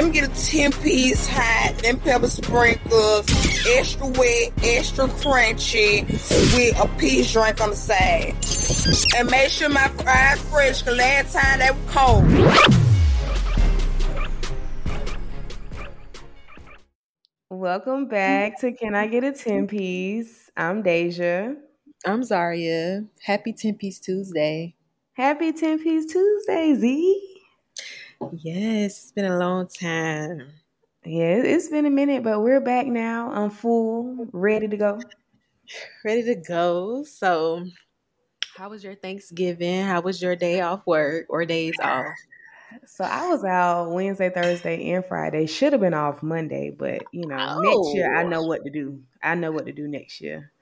Let me get a 10 piece hot, then pepper sprinkles, extra wet, extra crunchy, with a peach drink on the side. And make sure my fries fresh, cause last time they were cold. Welcome back to Can I Get a 10 Piece? I'm Deja. I'm Zaria. Happy 10 Piece Tuesday. Happy 10 Piece Tuesday, Z. Yes, it's been a long time. Yeah, it's been a minute, but we're back now. I'm full, ready to go. Ready to go. So, how was your Thanksgiving? How was your day off work or days off? So I was out Wednesday, Thursday, and Friday. Should have been off Monday, but you know, oh. next year I know oh. what to do. I know what to do next year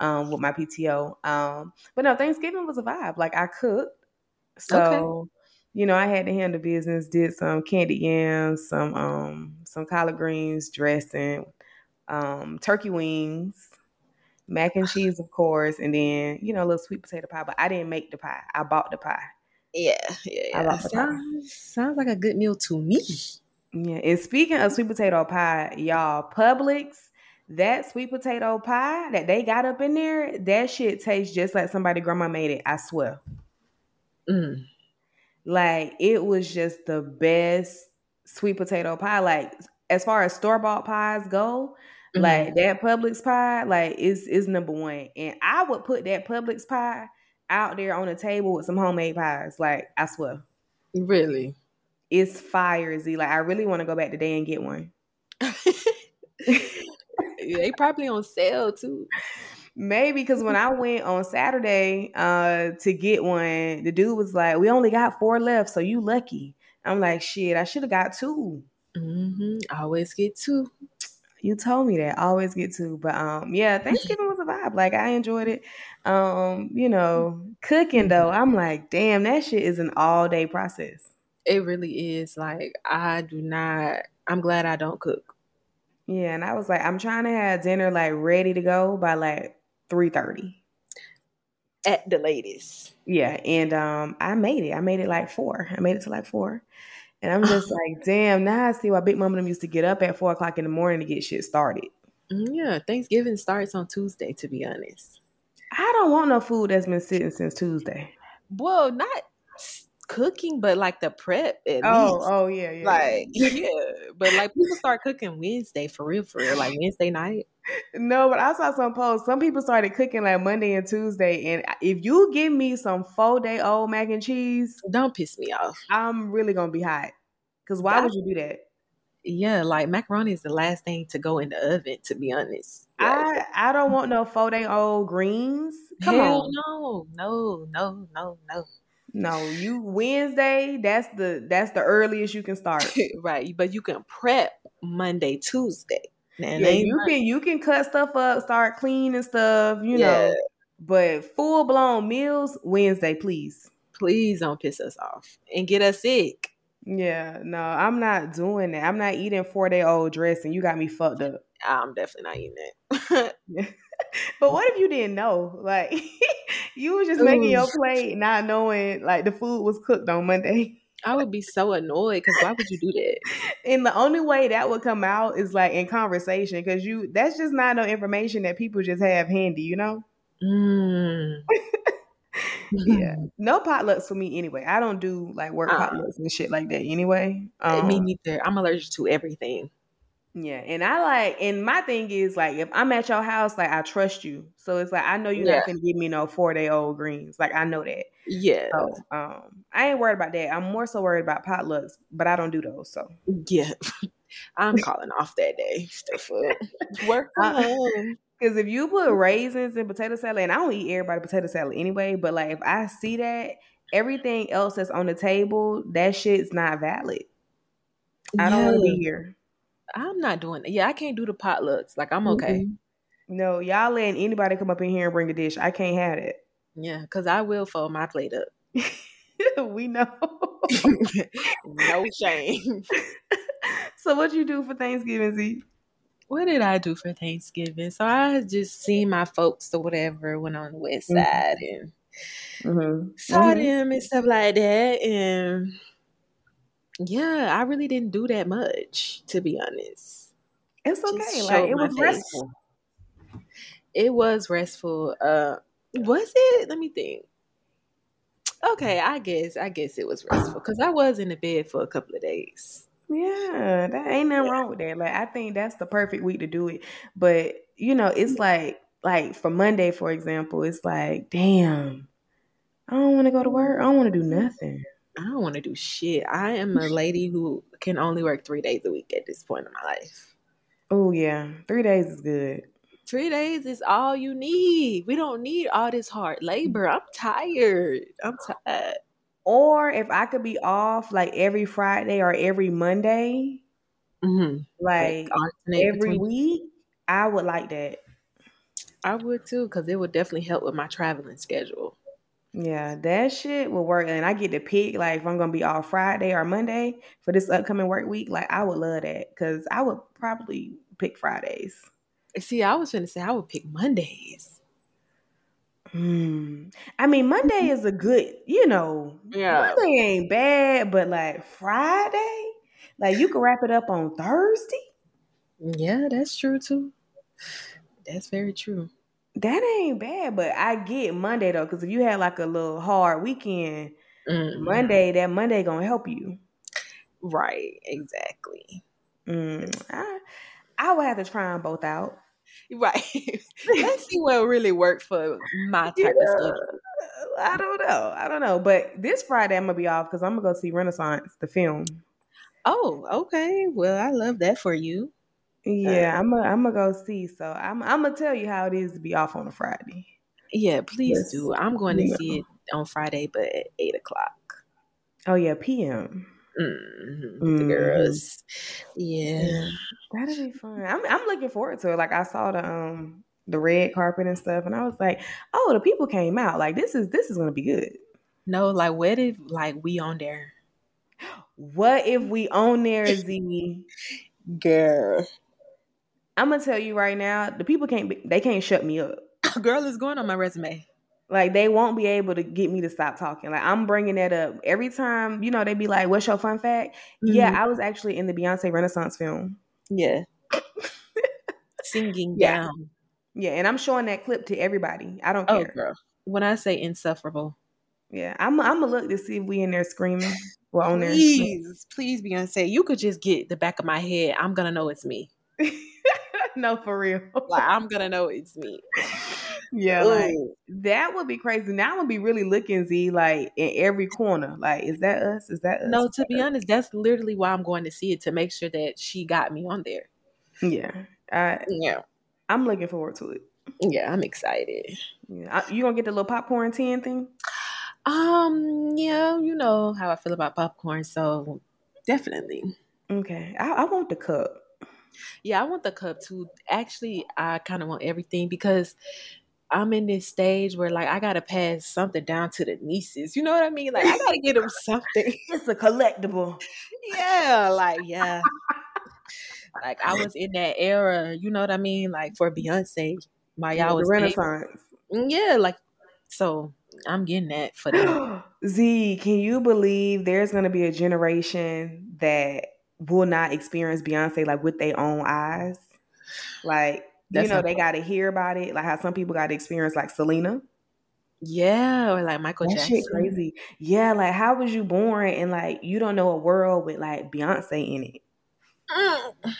um, with my PTO. Um, but no, Thanksgiving was a vibe. Like I cooked, so okay. You know I had to handle business. Did some candy yams, some um, some collard greens, dressing, um, turkey wings, mac and cheese, of course, and then you know a little sweet potato pie. But I didn't make the pie. I bought the pie. Yeah, yeah, yeah. Sounds, sounds like a good meal to me. Yeah, and speaking of sweet potato pie, y'all, Publix, that sweet potato pie that they got up in there, that shit tastes just like somebody grandma made it. I swear. Mm. Like it was just the best sweet potato pie. Like as far as store bought pies go, mm-hmm. like that Publix pie, like is is number one. And I would put that Publix pie out there on the table with some homemade pies. Like I swear. Really? It's fire, Z. Like I really want to go back today and get one. they probably on sale too. Maybe because when I went on Saturday uh, to get one, the dude was like, "We only got four left, so you lucky." I'm like, "Shit, I should have got 2 mm-hmm. Always get two. You told me that. Always get two. But um, yeah, Thanksgiving was a vibe. Like I enjoyed it. Um, you know, cooking though, I'm like, damn, that shit is an all day process. It really is. Like I do not. I'm glad I don't cook. Yeah, and I was like, I'm trying to have dinner like ready to go by like three thirty. At the latest. Yeah, and um, I made it. I made it like four. I made it to like four. And I'm just like, damn, now I see why Big Mama them used to get up at four o'clock in the morning to get shit started. Mm, yeah, Thanksgiving starts on Tuesday, to be honest. I don't want no food that's been sitting since Tuesday. Well, not cooking, but like the prep. oh, least. oh yeah, yeah. Like yeah, but like people start cooking Wednesday for real, for real, like Wednesday night. No, but I saw some posts. Some people started cooking like Monday and Tuesday, and if you give me some four day old mac and cheese, don't piss me off. I'm really gonna be hot. Cause why that, would you do that? Yeah, like macaroni is the last thing to go in the oven. To be honest, I I don't want no four day old greens. Come Hell on, no, no, no, no, no. No, you Wednesday. That's the that's the earliest you can start. right, but you can prep Monday, Tuesday. yeah, you can you can cut stuff up, start cleaning stuff, you yeah. know. But full blown meals Wednesday, please. Please don't piss us off and get us sick. Yeah, no, I'm not doing that. I'm not eating four day old dressing. You got me fucked up. I'm definitely not eating that. but what if you didn't know? Like you was just Ooh. making your plate, not knowing like the food was cooked on Monday. I would be so annoyed because why would you do that? And the only way that would come out is like in conversation because you that's just not no information that people just have handy, you know? Mm. yeah. No potlucks for me anyway. I don't do like work uh, potlucks and shit like that anyway. Um, me neither. I'm allergic to everything. Yeah, and I like, and my thing is like, if I'm at your house, like I trust you, so it's like I know you're yeah. not gonna give me no four day old greens, like I know that. Yeah. So, um, I ain't worried about that. I'm more so worried about potlucks, but I don't do those. So yeah, I'm calling off that day. Work from home. Because if you put raisins in potato salad, and I don't eat everybody potato salad anyway, but like if I see that everything else that's on the table, that shit's not valid. I don't want to be here. I'm not doing it. Yeah, I can't do the potlucks. Like I'm okay. Mm-hmm. No, y'all letting anybody come up in here and bring a dish. I can't have it. Yeah, because I will fold my plate up. we know. no shame. so what you do for Thanksgiving, Z? What did I do for Thanksgiving? So I just seen my folks or whatever, went on the west mm-hmm. side and mm-hmm. saw mm-hmm. them and stuff like that. And Yeah, I really didn't do that much, to be honest. It's okay. Like it was face. restful. It was restful. Uh was it? Let me think. Okay, I guess I guess it was restful because I was in the bed for a couple of days. Yeah, that ain't nothing wrong with that. Like I think that's the perfect week to do it. But you know, it's like like for Monday, for example, it's like, damn, I don't want to go to work. I don't want to do nothing. I don't want to do shit. I am a lady who can only work three days a week at this point in my life. Oh yeah, three days is good. Three days is all you need. We don't need all this hard labor. I'm tired. I'm tired. Or if I could be off like every Friday or every Monday, mm-hmm. like, like every week, I would like that. I would too, because it would definitely help with my traveling schedule. Yeah, that shit will work. And I get to pick like if I'm gonna be off Friday or Monday for this upcoming work week. Like I would love that because I would probably pick Fridays. See, I was gonna say I would pick Mondays. Hmm. I mean, Monday is a good, you know. Yeah. Monday ain't bad, but like Friday, like you can wrap it up on Thursday. Yeah, that's true too. That's very true. That ain't bad, but I get Monday though, because if you had like a little hard weekend, mm-hmm. Monday, that Monday gonna help you. Right, exactly. Mm, I, I would have to try them both out. Right. Let's see what really worked for my type yeah. of schedule. I don't know. I don't know. But this Friday I'm gonna be off because I'm gonna go see Renaissance, the film. Oh, okay. Well, I love that for you. Yeah, uh, I'm gonna I'm gonna go see. So I'm I'm gonna tell you how it is to be off on a Friday. Yeah, please yes. do. I'm going to yeah. see it on Friday, but at eight o'clock. Oh yeah, PM. Mm-hmm. Mm-hmm. The girls, yeah, that'll be fun. I'm I'm looking forward to it. Like I saw the um the red carpet and stuff, and I was like, oh, the people came out. Like this is this is gonna be good. No, like what if like we on there? What if we on there, Z? Girl, I'm gonna tell you right now, the people can't be, they can't shut me up. Girl is going on my resume. Like they won't be able to get me to stop talking. Like I'm bringing that up every time. You know, they'd be like, "What's your fun fact?" Mm-hmm. Yeah, I was actually in the Beyonce Renaissance film. Yeah, singing yeah. down. Yeah, and I'm showing that clip to everybody. I don't oh, care. Girl. When I say insufferable, yeah, I'm. I'm gonna look to see if we in there screaming. Well, on there. Please, please, Beyonce, you could just get the back of my head. I'm gonna know it's me. no, for real. like I'm gonna know it's me. Yeah, like that would be crazy. Now I would be really looking Z like in every corner. Like, is that us? Is that us? No, to be honest, that's literally why I'm going to see it to make sure that she got me on there. Yeah, I, yeah, I'm looking forward to it. Yeah, I'm excited. Yeah, you gonna get the little popcorn tin thing? Um, yeah, you know how I feel about popcorn, so definitely. Okay, I, I want the cup. Yeah, I want the cup too. Actually, I kind of want everything because I'm in this stage where like I gotta pass something down to the nieces. You know what I mean? Like I gotta get them something. It's a collectible. yeah, like yeah. like I was in that era. You know what I mean? Like for Beyonce, my y'all was Renaissance. Big. Yeah, like so. I'm getting that for them. Z, can you believe there's gonna be a generation that will not experience Beyonce like with their own eyes. Like That's you know, they got to hear about it. Like how some people got to experience like Selena. Yeah, or like Michael that Jackson. crazy. Yeah, like how was you born and like you don't know a world with like Beyonce in it? Mm.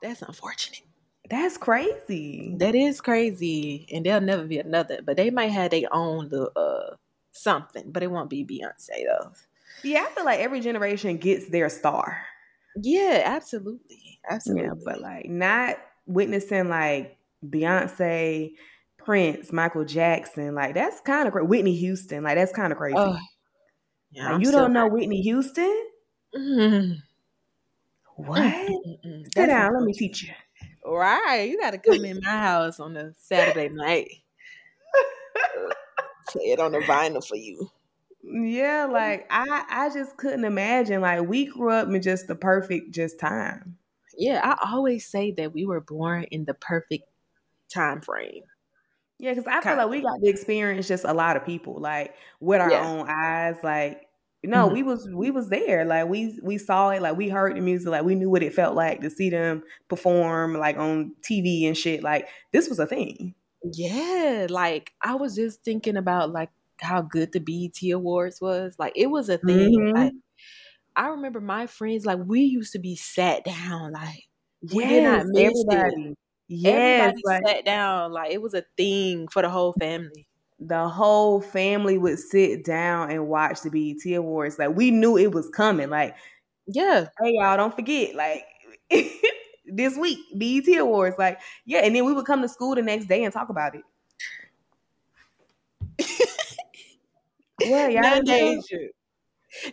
That's unfortunate. That's crazy. That is crazy, and there'll never be another. But they might have their own the uh something, but it won't be Beyonce though. Yeah, I feel like every generation gets their star. Yeah, absolutely. Absolutely. Yeah, but like not witnessing like Beyonce, Prince, Michael Jackson, like that's kind of crazy. Whitney Houston, like that's kind of crazy. Uh, yeah, like, you don't know Whitney Houston? Mm-hmm. What? Mm-mm. Sit down, let me teach you. Right, you got to come in my house on a Saturday night. play it on the vinyl for you. Yeah, like I I just couldn't imagine. Like we grew up in just the perfect just time. Yeah, I always say that we were born in the perfect time frame. Yeah, because I feel like we got to experience just a lot of people, like with our yeah. own eyes. Like no, mm-hmm. we was we was there. Like we we saw it. Like we heard the music. Like we knew what it felt like to see them perform like on TV and shit. Like this was a thing. Yeah, like I was just thinking about like how good the BET Awards was. Like it was a thing. Mm-hmm. Like I remember my friends. Like we used to be sat down. Like we yes, did not miss everybody. It. Yes, everybody like, sat down. Like it was a thing for the whole family the whole family would sit down and watch the BET Awards. Like we knew it was coming. Like, yeah. Hey y'all, don't forget, like this week, BET Awards. Like, yeah, and then we would come to school the next day and talk about it. yeah, y'all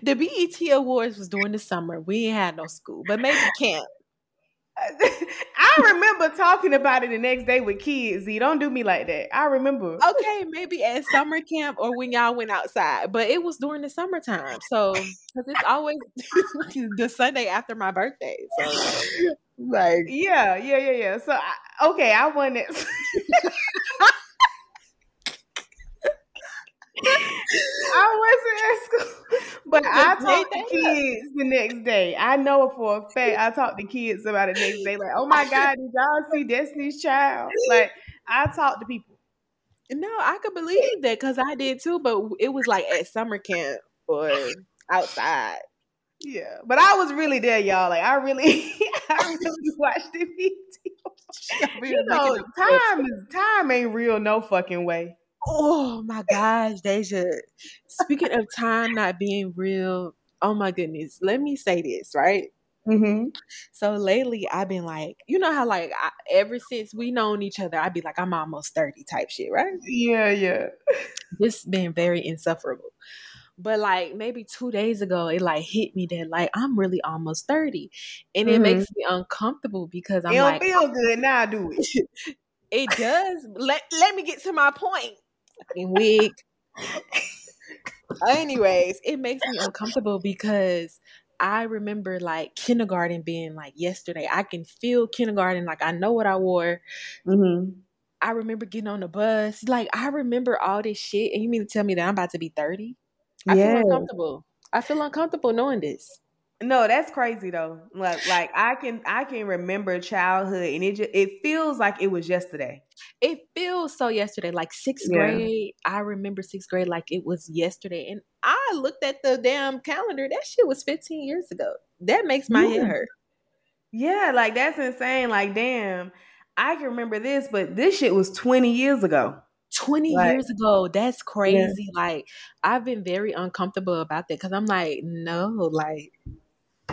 the BET Awards was during the summer. We ain't had no school, but maybe camp. I remember talking about it the next day with kids. Z, don't do me like that. I remember. Okay, maybe at summer camp or when y'all went outside, but it was during the summertime. So, because it's always the Sunday after my birthday. So, like, yeah, yeah, yeah, yeah. So, I, okay, I wanted. I wasn't at school, but I talked to kids the next day. I know for a fact I talked to kids about it the next day. Like, oh my God, did y'all see Destiny's Child? Like, I talked to people. No, I could believe that because I did too, but it was like at summer camp or outside. Yeah, but I was really there, y'all. Like, I really, I really watched it. you know, time is time ain't real no fucking way. Oh my gosh, Deja. Speaking of time not being real, oh my goodness. Let me say this, right? Mm-hmm. So lately, I've been like, you know how like I, ever since we known each other, I'd be like, I'm almost thirty type shit, right? Yeah, yeah. This been very insufferable. But like maybe two days ago, it like hit me that like I'm really almost thirty, and it mm-hmm. makes me uncomfortable because I'm it don't like, feel good now, do it? it does. let Let me get to my point fucking wig. Anyways, it makes me uncomfortable because I remember like kindergarten being like yesterday. I can feel kindergarten, like I know what I wore. Mm-hmm. I remember getting on the bus. Like I remember all this shit, and you mean to tell me that I'm about to be 30? I feel uncomfortable. I feel uncomfortable knowing this. No, that's crazy though. Like like I can I can remember childhood and it just, it feels like it was yesterday. It feels so yesterday. Like sixth yeah. grade, I remember sixth grade like it was yesterday. And I looked at the damn calendar. That shit was 15 years ago. That makes my yeah. head hurt. Yeah, like that's insane. Like, damn, I can remember this, but this shit was 20 years ago. 20 like, years ago. That's crazy. Yeah. Like, I've been very uncomfortable about that because I'm like, no, like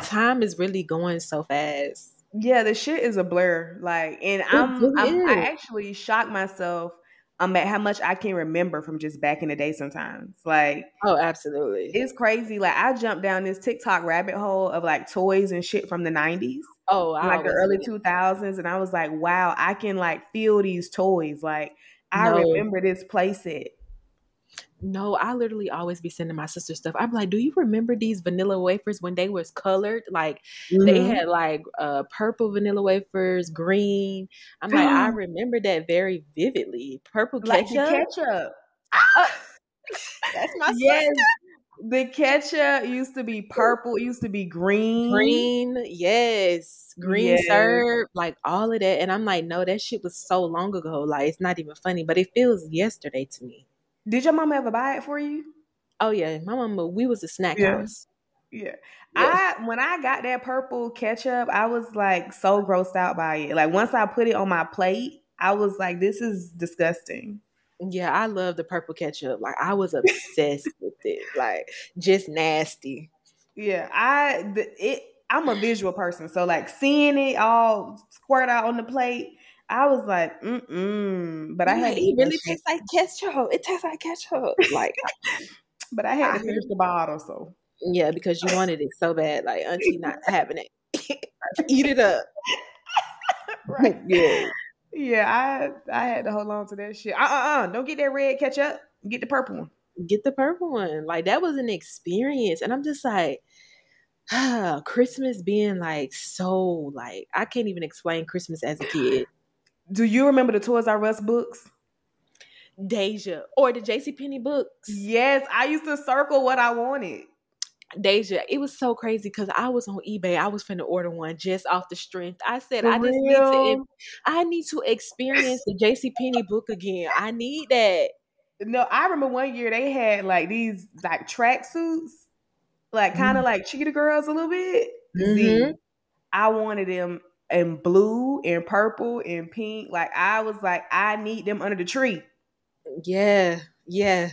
time is really going so fast. Yeah, the shit is a blur. Like, and I'm, I'm I actually shocked myself um at how much I can remember from just back in the day sometimes. Like Oh, absolutely. It's crazy. Like I jumped down this TikTok rabbit hole of like toys and shit from the 90s. Oh, like the early 2000s and I was like, wow, I can like feel these toys. Like I no. remember this playset. No, I literally always be sending my sister stuff. I'm like, do you remember these vanilla wafers when they was colored? Like mm-hmm. they had like uh purple vanilla wafers, green. I'm like, I remember that very vividly. Purple like ketchup. ketchup. Uh, that's my yes. Sister. The ketchup used to be purple. It used to be green. Green, yes. Green yes. syrup, like all of that. And I'm like, no, that shit was so long ago. Like, it's not even funny, but it feels yesterday to me. Did your mama ever buy it for you? Oh yeah, my mama. We was a snack yeah. house. Yeah. yeah. I when I got that purple ketchup, I was like so grossed out by it. Like once I put it on my plate, I was like, this is disgusting. Yeah, I love the purple ketchup. Like I was obsessed with it. Like just nasty. Yeah, I the, it. I'm a visual person, so like seeing it all squirt out on the plate, I was like, mm mm. But I had it really tastes like ketchup. It tastes like ketchup. Like, but I had to finish the bottle. So yeah, because you wanted it so bad. Like auntie not having it. Eat it up. right. Yeah. Yeah, I I had to hold on to that shit. Uh uh uh. Don't get that red ketchup. Get the purple one. Get the purple one. Like that was an experience, and I'm just like. Ah, Christmas being like so like I can't even explain Christmas as a kid. Do you remember the Toys R Us books? Deja or the J.C. Penney books. Yes, I used to circle what I wanted. Deja, it was so crazy because I was on eBay. I was finna order one just off the strength. I said, For I just need to, I need to experience the J.C. Penney book again. I need that. No, I remember one year they had like these like track suits, like kind of mm-hmm. like cheetah girls a little bit. Mm-hmm. See, I wanted them in blue and purple and pink. Like I was like, I need them under the tree. Yeah, yeah.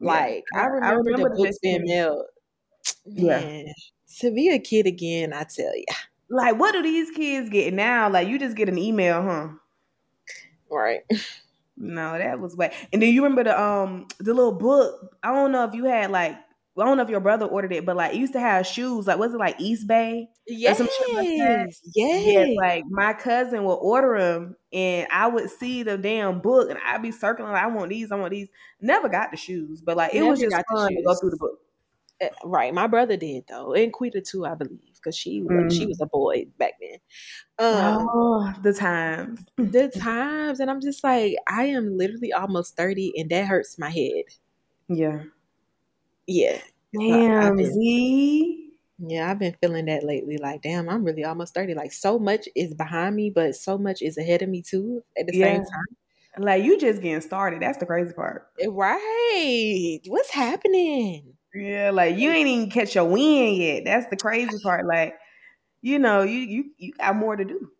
Like yeah. I, remember I, remember the books being mailed. Man, yeah. To be a kid again, I tell you. Like, what do these kids get now? Like, you just get an email, huh? Right. No, that was way. And then you remember the um the little book. I don't know if you had like I don't know if your brother ordered it, but like it used to have shoes. Like was it like Eastbay? Yes, like yes. Yeah, like my cousin would order them, and I would see the damn book, and I'd be circling. Like, I want these. I want these. Never got the shoes, but like it Never was just fun to go through the book. Eh, right, my brother did though, and Quita too, I believe, because she mm. she was a boy back then. Um, oh, the times, the times, and I'm just like, I am literally almost thirty, and that hurts my head. Yeah yeah. Damn, Z. Yeah, I've been feeling that lately. Like, damn, I'm really almost 30. Like, so much is behind me, but so much is ahead of me too at the yeah. same time. Like, you just getting started. That's the crazy part. Eh, right. What's happening? Yeah, like you ain't even catch your wind yet. That's the crazy part. Like, you know, you you you got more to do.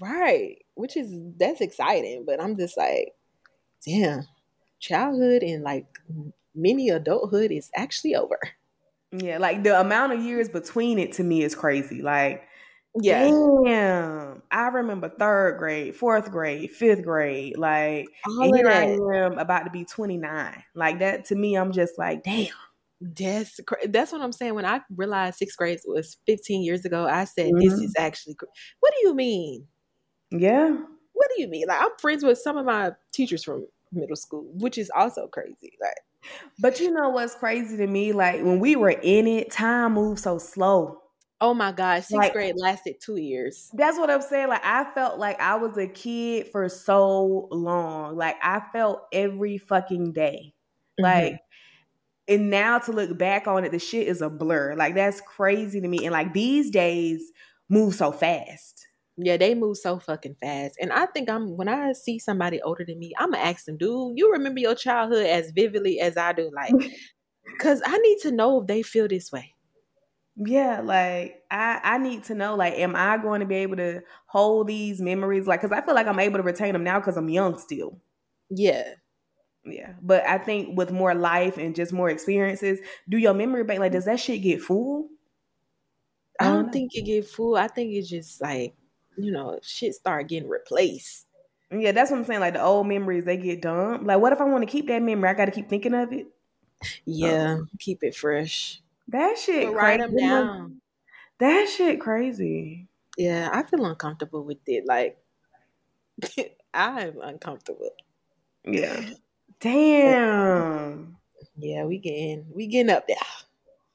Right. Which is that's exciting, but I'm just like, damn, childhood and like mini adulthood is actually over. Yeah, like the amount of years between it to me is crazy. Like, yeah, damn. I remember third grade, fourth grade, fifth grade. Like, All here I am about to be 29. Like that to me, I'm just like, damn. That's that's what I'm saying. When I realized sixth grade was 15 years ago, I said, mm-hmm. "This is actually." What do you mean? Yeah. What do you mean? Like I'm friends with some of my teachers from middle school, which is also crazy. Like but you know what's crazy to me? Like when we were in it, time moved so slow. Oh my gosh, sixth like, grade lasted two years. That's what I'm saying. Like I felt like I was a kid for so long. Like I felt every fucking day. Mm-hmm. Like and now to look back on it, the shit is a blur. Like that's crazy to me. And like these days move so fast. Yeah, they move so fucking fast. And I think I'm when I see somebody older than me, I'm gonna ask them, dude, you remember your childhood as vividly as I do? Like, cause I need to know if they feel this way. Yeah, like I I need to know like am I going to be able to hold these memories like cuz I feel like I'm able to retain them now cuz I'm young still. Yeah. Yeah, but I think with more life and just more experiences, do your memory bank like does that shit get full? I don't, I don't think it get full. I think it's just like you know, shit start getting replaced. Yeah, that's what I'm saying. Like the old memories, they get dumped. Like, what if I want to keep that memory? I got to keep thinking of it. Yeah, um, keep it fresh. That shit. Write them down. That shit crazy. Yeah, I feel uncomfortable with it. Like, I'm uncomfortable. Yeah. Damn. Yeah, we getting we getting up there.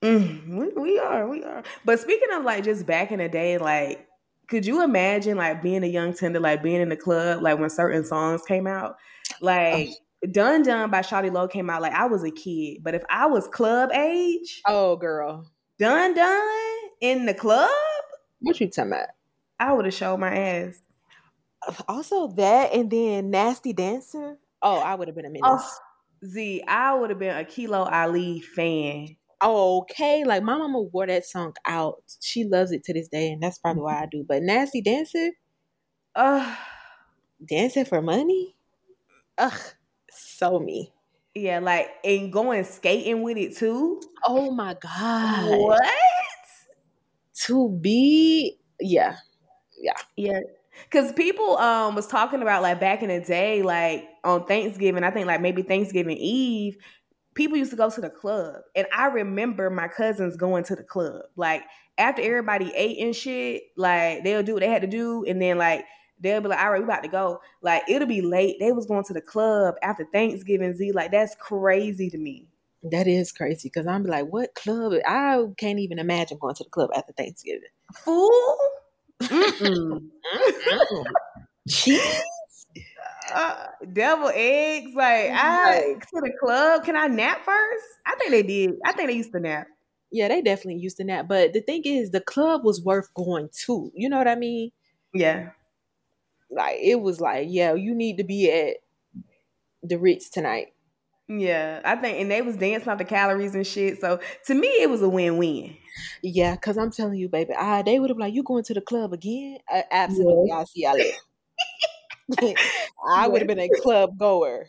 Mm, we, we are, we are. But speaking of like just back in the day, like could you imagine like being a young tender, like being in the club, like when certain songs came out, oh. like oh. Dun Dun by Shawty Lo came out, like I was a kid, but if I was club age, oh girl, Dun Dun in the club, what you talking about? I would have showed my ass. Also that, and then Nasty Dancer. Oh, I would have been a menace. Oh, Z, I would have been a Kilo Ali fan okay. Like my mama wore that song out. She loves it to this day, and that's probably why I do. But Nasty Dancer, uh dancing for money? Ugh, so me. Yeah, like and going skating with it too. Oh my god. What? To be yeah. Yeah. Yeah. Cause people um was talking about like back in the day, like on Thanksgiving, I think like maybe Thanksgiving Eve, people used to go to the club. And I remember my cousins going to the club. Like after everybody ate and shit, like they'll do what they had to do. And then like they'll be like, all right, we about to go. Like it'll be late. They was going to the club after Thanksgiving Z. Like that's crazy to me. That is crazy because I'm like, what club? I can't even imagine going to the club after Thanksgiving. Fool. Mm-mm. Cheese uh, devil eggs. Like I to the club. Can I nap first? I think they did. I think they used to nap. Yeah, they definitely used to nap. But the thing is, the club was worth going to. You know what I mean? Yeah. Like it was like, yeah, you need to be at the Ritz tonight. Yeah, I think, and they was dancing off the calories and shit. So to me, it was a win-win. Yeah, cause I'm telling you, baby, I they would have like, you going to the club again? Uh, absolutely, yeah. I see y'all. I would have been a club goer.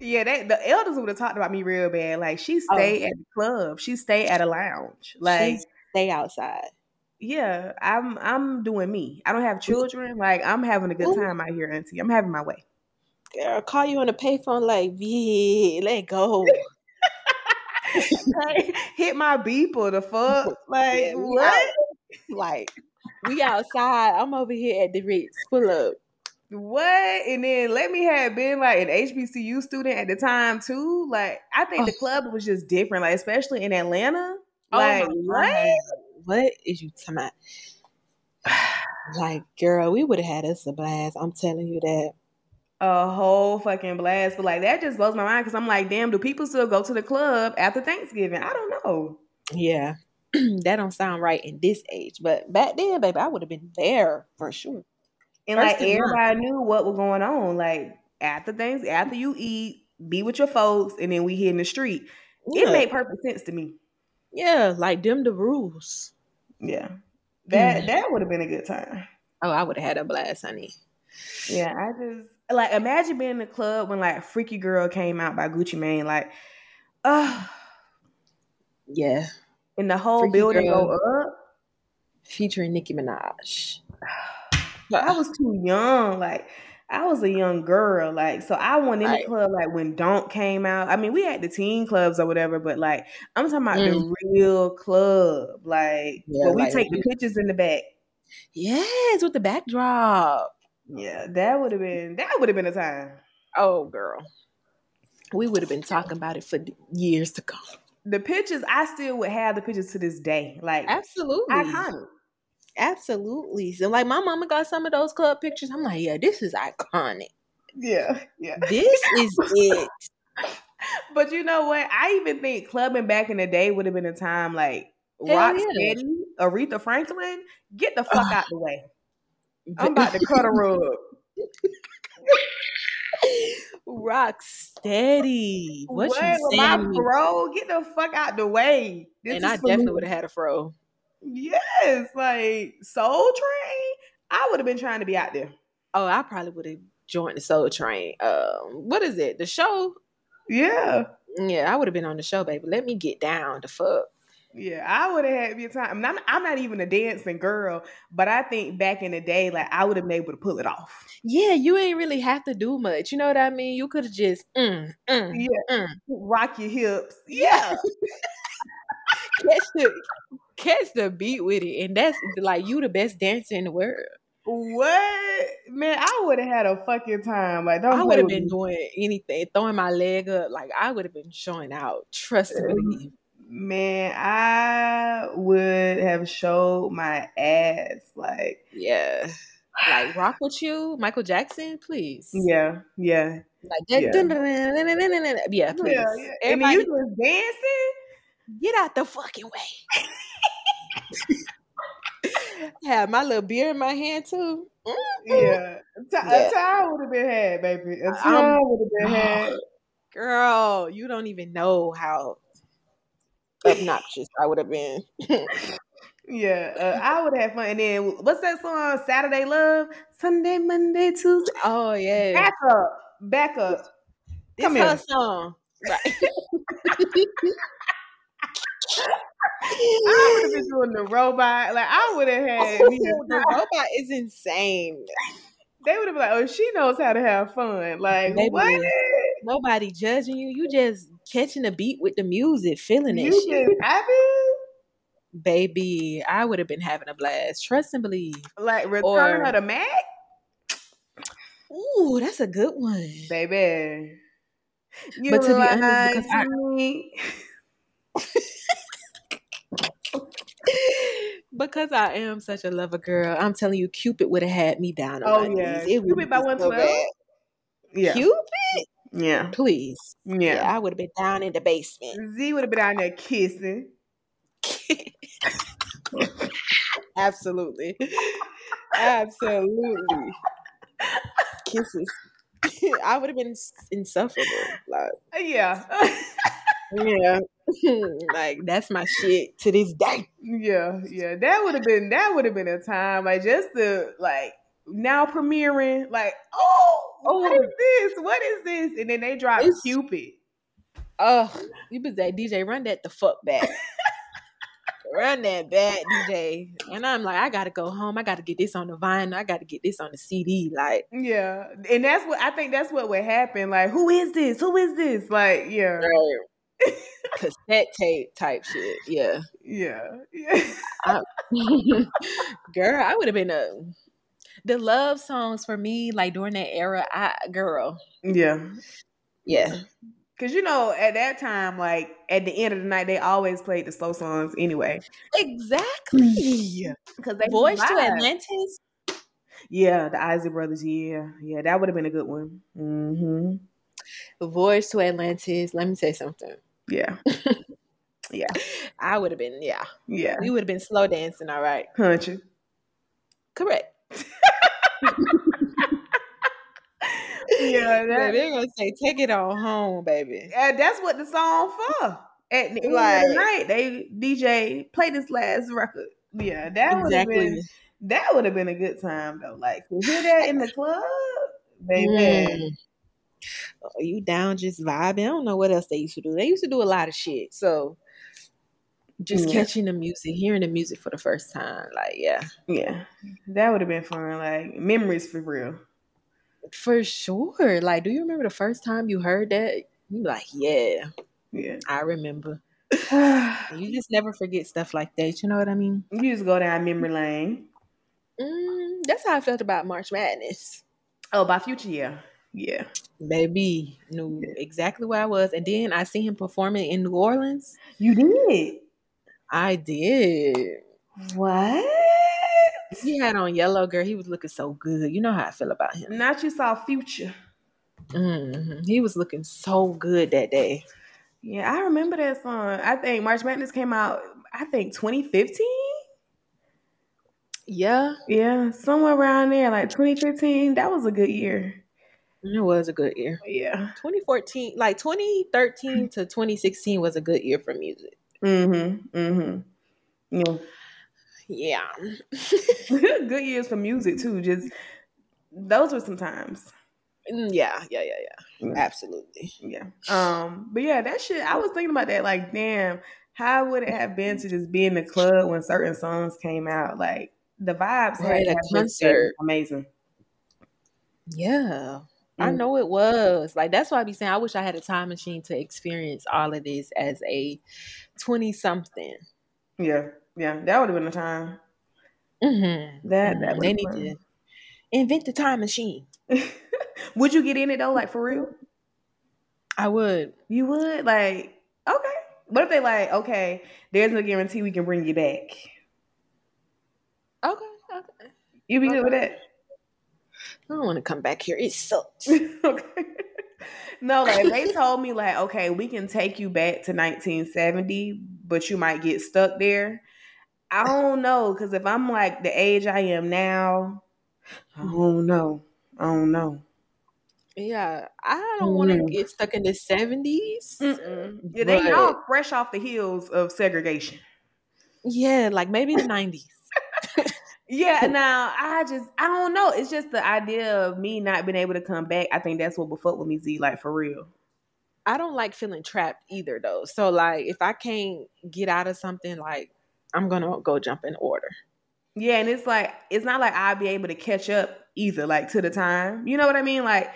Yeah, they, the elders would have talked about me real bad. Like she oh. stayed oh. at the club, she stayed at a lounge. Like she stay outside. Yeah, I'm I'm doing me. I don't have children. Like I'm having a good time out here, Auntie. I'm having my way. Girl, call you on the payphone like, V, let go. hit my beeper. The fuck, like yeah, what? Like we outside. I'm over here at the Ritz. Pull up. What? And then let me have been like an HBCU student at the time too. Like I think oh. the club was just different. Like especially in Atlanta. Oh like what? What is you talking about? like girl, we would have had us a blast. I'm telling you that a whole fucking blast. But like that just blows my mind because I'm like, damn, do people still go to the club after Thanksgiving? I don't know. Yeah. that don't sound right in this age. But back then, baby, I would have been there for sure. And First like everybody knew what was going on. Like after things, after you eat, be with your folks, and then we hit in the street. Yeah. It made perfect sense to me. Yeah, like them the rules. Yeah. That mm. that would have been a good time. Oh, I would have had a blast, honey. Yeah, I just like imagine being in the club when like Freaky Girl came out by Gucci Mane, like, uh yeah, and the whole Freaky building Girl go up, featuring Nicki Minaj. I was too young, like. I was a young girl, like so. I went in right. the club like when Don't came out. I mean, we had the teen clubs or whatever, but like I'm talking about mm. the real club, like yeah, where we like, take the pictures in the back. Yes, with the backdrop. Yeah, that would have been that would have been a time. Oh, girl, we would have been talking about it for years to come. The pictures, I still would have the pictures to this day. Like absolutely iconic. Absolutely. So, like, my mama got some of those club pictures. I'm like, yeah, this is iconic. Yeah, yeah. This is it. but you know what? I even think clubbing back in the day would have been a time like Rock yeah. Steady, Aretha Franklin. Get the fuck out the way. I'm about to cut a rug. Rock steady. What, what you saying? My fro, get the fuck out the way. This and I definitely would have had a fro. Yes, like Soul Train. I would have been trying to be out there. Oh, I probably would have joined the Soul Train. Um, what is it? The show? Yeah. Yeah, I would have been on the show, baby. Let me get down the fuck. Yeah, I would have had your time. I'm not, I'm not even a dancing girl, but I think back in the day, like I would have been able to pull it off. Yeah, you ain't really have to do much. You know what I mean? You could have just, mm, mm, yeah, mm. rock your hips. Yeah, catch the catch the beat with it, and that's like you the best dancer in the world. What man? I would have had a fucking time. Like I would have been me. doing anything, throwing my leg up. Like I would have been showing out. Trust me. Um, man, I would have showed my ass. Like, yeah. Like rock with you, Michael Jackson, please. Yeah, yeah. Like that. Yeah, yeah please. Yeah, yeah. And you just dancing? Get out the fucking way. have my little beer in my hand too. Mm-hmm. Yeah. yeah. A time would have been had, baby. A time would have been had. Girl, you don't even know how obnoxious I would have been. yeah, uh, I would have fun. And then what's that song? Saturday Love, Sunday, Monday, Tuesday. Oh yeah. Back up, back up. This Come her song, right? I would have been doing the robot. Like I would have oh had oh, the robot is insane. They would have been like, "Oh, she knows how to have fun." Like Maybe what? Nobody judging you. You just catching a beat with the music, feeling it. You happy? Baby, I would have been having a blast. Trust and believe. Like return or, her to Mac? Ooh, that's a good one. Baby. You but to be honest, because I, because I am such a lover girl, I'm telling you, Cupid would have had me down. oh yeah, Cupid by one twelve. yeah, Cupid. Yeah, please. Yeah, yeah I would have been down in the basement. Z would have been down there kissing. Absolutely. Absolutely. Kisses. I would have been insufferable. Like, yeah. yeah. like that's my shit to this day. Yeah, yeah. That would have been that would have been a time. Like just the like now premiering, like, oh, oh, what is this? What is this? And then they drop Cupid. Oh, you was that DJ, run that the fuck back. run that back, DJ. And I'm like, I gotta go home. I gotta get this on the vinyl. I gotta get this on the CD. Like, yeah. And that's what I think that's what would happen. Like, who is this? Who is this? Like, yeah. Right. Cassette tape type shit. Yeah. Yeah. Yeah. I, girl, I would have been a the love songs for me, like during that era, I girl. Yeah. Yeah. Cause you know, at that time, like at the end of the night, they always played the slow songs anyway. Exactly. Because they voice to Atlantis. Yeah, the Isley Brothers. Yeah, yeah, that would have been a good one. Mm-hmm. Voyage to Atlantis. Let me say something. Yeah. yeah. I would have been. Yeah. Yeah. We would have been slow dancing. All right. Country. Correct. yeah, that, they're gonna say, "Take it on home, baby." And that's what the song for. At the like, the night, they DJ play this last record. Yeah, that would have been that would have been a good time though. Like to hear that in the club, baby. Mm. Oh, you down just vibing? I don't know what else they used to do. They used to do a lot of shit. So just yeah. catching the music, hearing the music for the first time, like yeah, yeah, that would have been fun. Like memories for real. For sure. Like, do you remember the first time you heard that? You like, yeah, yeah, I remember. you just never forget stuff like that. You know what I mean? You just go down memory lane. Mm, that's how I felt about March Madness. Oh, by Future, yeah, yeah. Baby knew exactly where I was, and then I see him performing in New Orleans. You did. I did. What? He had on yellow, girl. He was looking so good. You know how I feel about him. Not you saw Future. Mm-hmm. He was looking so good that day. Yeah, I remember that song. I think March Madness came out. I think 2015. Yeah, yeah, somewhere around there, like 2015. That was a good year. It was a good year. Yeah, 2014, like 2013 to 2016 was a good year for music. Mm-hmm. Mm-hmm. Yeah yeah. Good years for music too. Just those were some times. Mm, yeah, yeah, yeah, yeah. Absolutely. Yeah. Um, but yeah, that shit I was thinking about that, like, damn, how would it have been to just be in the club when certain songs came out? Like the vibes right, had a concert. Amazing. Yeah. I mm. know it was. Like that's why I be saying I wish I had a time machine to experience all of this as a 20 something. Yeah. Yeah, that would have been the time. Mm-hmm. That that mm-hmm. they need to invent the time machine. would you get in it though, like for real? I would. You would like okay. What if they like okay? There's no guarantee we can bring you back. Okay, okay. You be okay. good with that? I don't want to come back here. It sucks. okay. No, like they told me like, okay, we can take you back to 1970, but you might get stuck there. I don't know because if I'm like the age I am now, I don't know. I don't know. Yeah, I don't want to mm. get stuck in the seventies. Yeah, they all fresh off the heels of segregation. Yeah, like maybe the nineties. yeah, now I just I don't know. It's just the idea of me not being able to come back. I think that's what will fuck with me, Z, like for real. I don't like feeling trapped either though. So like if I can't get out of something like I'm gonna go jump in order. Yeah, and it's like it's not like I'll be able to catch up either, like to the time. You know what I mean? Like,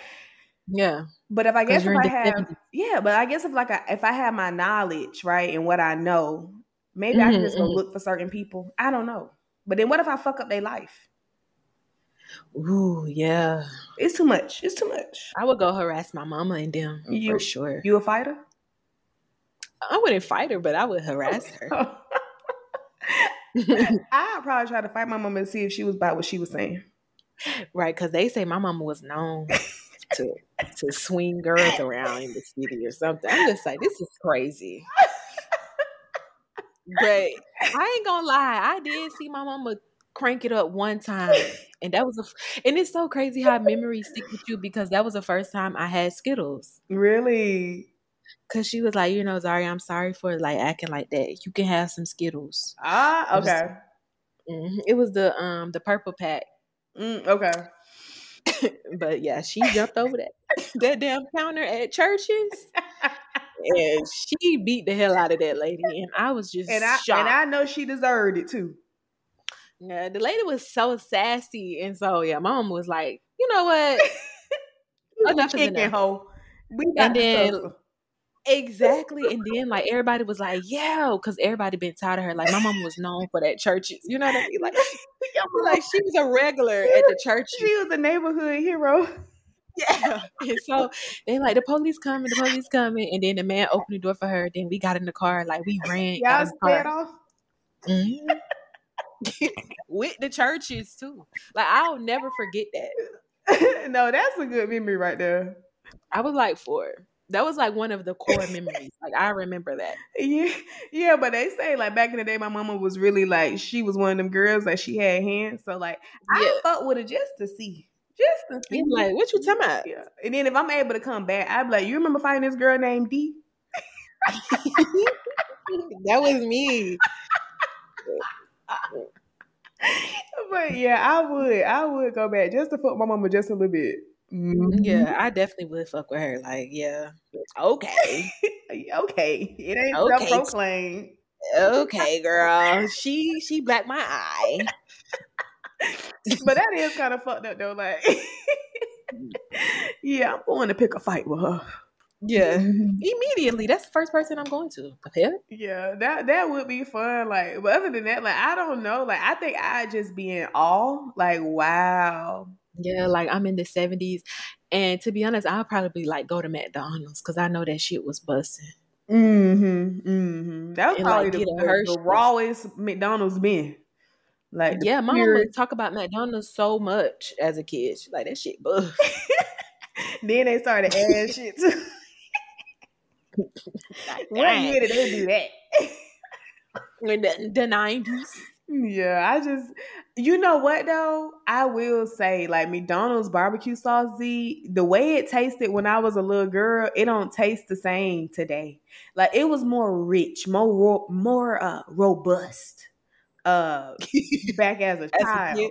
yeah. But if I guess if I have, yeah, but I guess if like I, if I have my knowledge right and what I know, maybe mm-hmm, I can just go mm-hmm. look for certain people. I don't know. But then what if I fuck up their life? Ooh, yeah. It's too much. It's too much. I would go harass my mama and them you, for sure. You a fighter? I wouldn't fight her, but I would harass her. I'd probably try to fight my mama and see if she was about what she was saying. Right, because they say my mama was known to to swing girls around in the city or something. I'm just like, this is crazy. But I ain't gonna lie, I did see my mama crank it up one time, and that was a. And it's so crazy how memories stick with you because that was the first time I had Skittles. Really? Cause she was like, you know, Zari, I'm sorry for like acting like that. You can have some Skittles. Ah, okay. It was, mm-hmm, it was the um the purple pack. Mm, okay. but yeah, she jumped over that that damn counter at Church's. And she beat the hell out of that lady, and I was just and I shocked. and I know she deserved it too. Yeah, the lady was so sassy, and so yeah, mom was like, you know what, enough is enough. Hoe. We and then exactly, and then like everybody was like, yeah, because everybody been tired of her. Like my mom was known for that Church's, you know what I mean? Like, like she was a regular at the church. She was a neighborhood hero. Yeah. And so they like the police coming, the police coming, and then the man opened the door for her. Then we got in the car, like we ran. Y'all off. Mm-hmm. With the Church's too. Like I'll never forget that. no, that's a good memory right there. I was like four. That was like one of the core memories. Like I remember that. Yeah, yeah, but they say like back in the day, my mama was really like she was one of them girls like she had hands. So like yeah. I fuck with her just to see. Just to see. like, what you talking about? Yeah. And then if I'm able to come back, I'd be like, you remember fighting this girl named D? that was me. but yeah, I would. I would go back just to fuck my mama just a little bit. Mm-hmm. Yeah, I definitely would fuck with her. Like, yeah, okay, okay, it ain't okay. self-proclaimed. Okay, girl, she she blacked my eye. but that is kind of fucked up though. Like, yeah, I'm going to pick a fight with her. Yeah, immediately. That's the first person I'm going to. Okay. Yeah, that that would be fun. Like, but other than that, like, I don't know. Like, I think I just be in awe. Like, wow. Yeah, like I'm in the 70s, and to be honest, I'll probably like go to McDonald's because I know that shit was busting. Mm-hmm. Mm-hmm. That was and, probably like, the, the, the rawest McDonald's been. Like yeah, my mom would talk about McDonald's so much as a kid. She like that shit buff. then they started adding shit too. what year did they do that? In the, the 90s. Yeah, I just you know what though? I will say like McDonald's barbecue sauce Z, the way it tasted when I was a little girl, it don't taste the same today. Like it was more rich, more more uh robust uh back as a child. As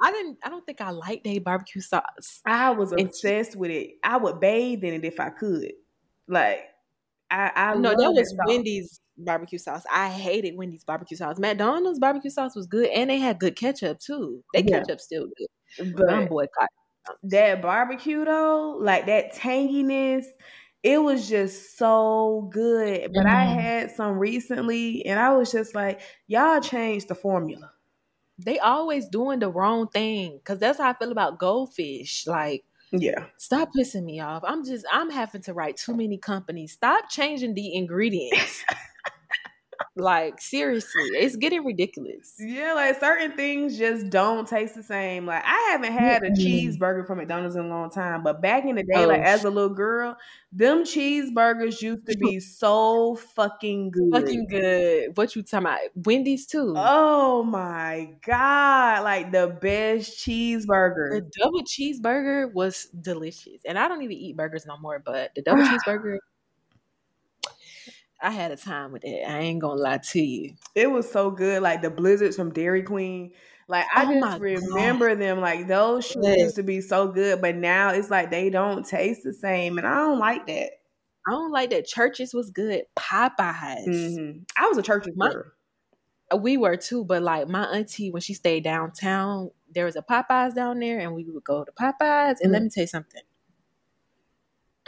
I didn't I don't think I liked a barbecue sauce. I was obsessed with it. I would bathe in it if I could. Like I I No, that was Wendy's barbecue sauce. I hated Wendy's barbecue sauce. McDonald's barbecue sauce was good and they had good ketchup too. They yeah. ketchup still good. But I'm boycott. That barbecue though, like that tanginess, it was just so good. But mm. I mm-hmm. had some recently and I was just like, y'all changed the formula. They always doing the wrong thing. Cause that's how I feel about goldfish. Like, yeah. Stop pissing me off. I'm just I'm having to write too many companies. Stop changing the ingredients. Like seriously, it's getting ridiculous. Yeah, like certain things just don't taste the same. Like I haven't had a cheeseburger from McDonald's in a long time, but back in the day, oh. like as a little girl, them cheeseburgers used to be so fucking good. Fucking good. What you talking about? Wendy's too. Oh my god, like the best cheeseburger. The double cheeseburger was delicious, and I don't even eat burgers no more. But the double cheeseburger I had a time with it. I ain't gonna lie to you. It was so good. Like the blizzards from Dairy Queen. Like I oh just remember God. them. Like those shit yes. used to be so good, but now it's like they don't taste the same, and I don't like that. I don't like that. Church's was good. Popeyes. Mm-hmm. I was a Church's girl. Uh, we were too, but like my auntie, when she stayed downtown, there was a Popeyes down there, and we would go to Popeyes. And mm. let me tell you something.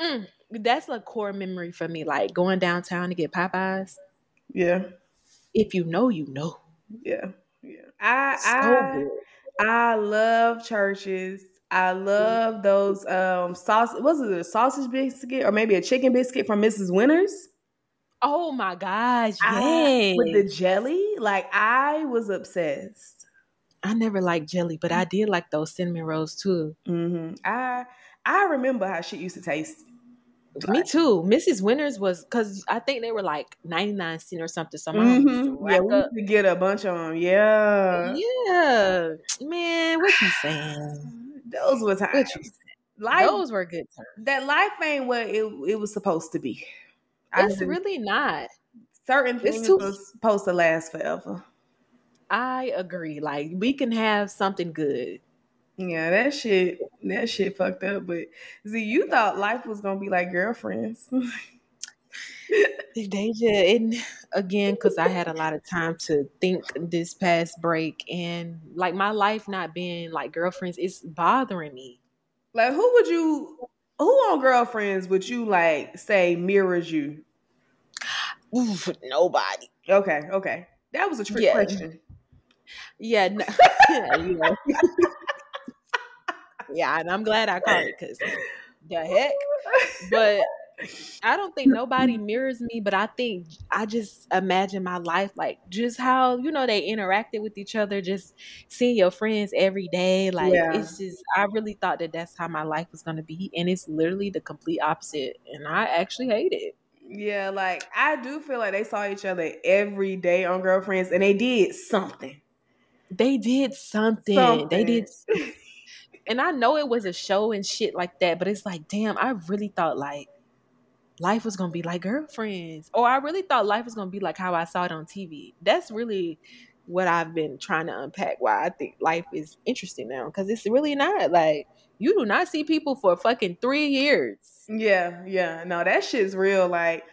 Mm that's a core memory for me. Like going downtown to get Popeyes. Yeah. If you know, you know. Yeah. Yeah. I so I I love Church's. I love those um sauce. Was it a sausage biscuit or maybe a chicken biscuit from Mrs. Winner's? Oh my gosh! Yeah, with the jelly. Like I was obsessed. I never liked jelly, but I did like those cinnamon rolls too. Mm-hmm. I I remember how shit used to taste Me too. Mrs. Winner's was because I think they were like 99 cent or something. So mm-hmm. yeah, we used to get a bunch of them. Yeah. Yeah. Man, what you saying? Those were times. Life, Those were good times. That life ain't what it, it was supposed to be. It's really not. Certain things too- was supposed to last forever. I agree. Like we can have something good yeah, that shit, that shit fucked up. But see, you thought life was gonna be like girlfriends. Deja, and again, because I had a lot of time to think this past break, and like my life not being like girlfriends, it's bothering me. Like, who would you, who on girlfriends would you like say mirrors you? Oof, nobody. Okay, okay, that was a trick yeah. question. Yeah, no, yeah, yeah, and I'm glad I caught it because the heck. But I don't think nobody mirrors me, but I think I just imagine my life like just how you know they interacted with each other, just seeing your friends every day. Like yeah. it's just I really thought that that's how my life was gonna be, and it's literally the complete opposite, and I actually hate it. Yeah, like I do feel like they saw each other every day on Girlfriends, and they did something. They did something. something. They did. and I know it was a show and shit like that, but it's like, damn, I really thought like life was gonna be like girlfriends, or I really thought life was gonna be like how I saw it on TV. That's really what I've been trying to unpack. Why I think life is interesting now, because it's really not like you do not see people for fucking three years. Yeah, yeah, no, that shit's real. Like,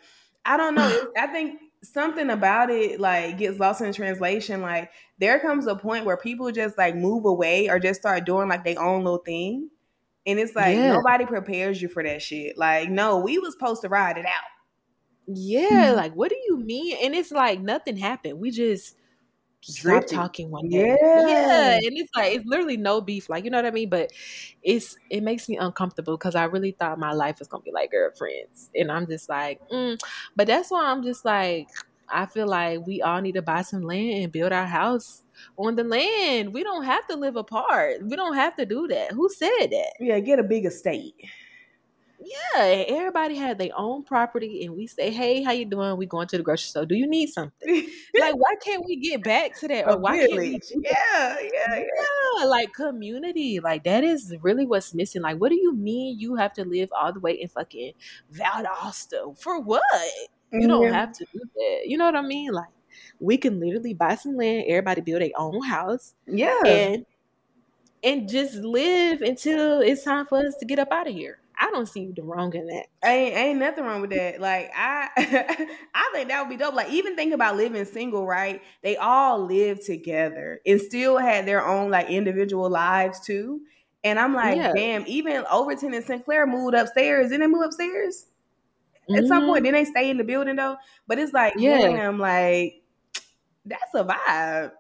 I don't know. I think something about it like gets lost in translation. Like there comes a point where people just like move away or just start doing like their own little thing. And it's like yeah. nobody prepares you for that shit. Like, no, we was supposed to ride it out. Yeah, like what do you mean? And it's like nothing happened. We just stop talking one day. Yeah. yeah. And it's like it's literally no beef. Like, you know what I mean? But it's it makes me uncomfortable because I really thought my life was gonna be like girlfriends. And I'm just like, mm. but that's why I'm just like, I feel like we all need to buy some land and build our house on the land. We don't have to live apart. We don't have to do that. Who said that? Yeah, get a big estate yeah, everybody had their own property, and we say, "Hey, how you doing? We going to the grocery store. Do you need something? like, why can't we get back to that? Or why can't we? Yeah, yeah, yeah, yeah. Like community, like that is really what's missing. Like, what do you mean you have to live all the way in fucking Valdosta for what? You mm-hmm. don't have to do that. You know what I mean? Like, we can literally buy some land. Everybody build their own house. Yeah, and and just live until it's time for us to get up out of here. I don't see the wrong in that. Ain't ain't nothing wrong with that. Like I I think that would be dope. Like even think about living single, right? They all live together and still had their own like individual lives too. And I'm like, yeah. damn, even Overton and Sinclair moved upstairs. Didn't they move upstairs? Mm-hmm. At some point, mm-hmm. then they stay in the building though. But it's like, yeah, damn, like that's a vibe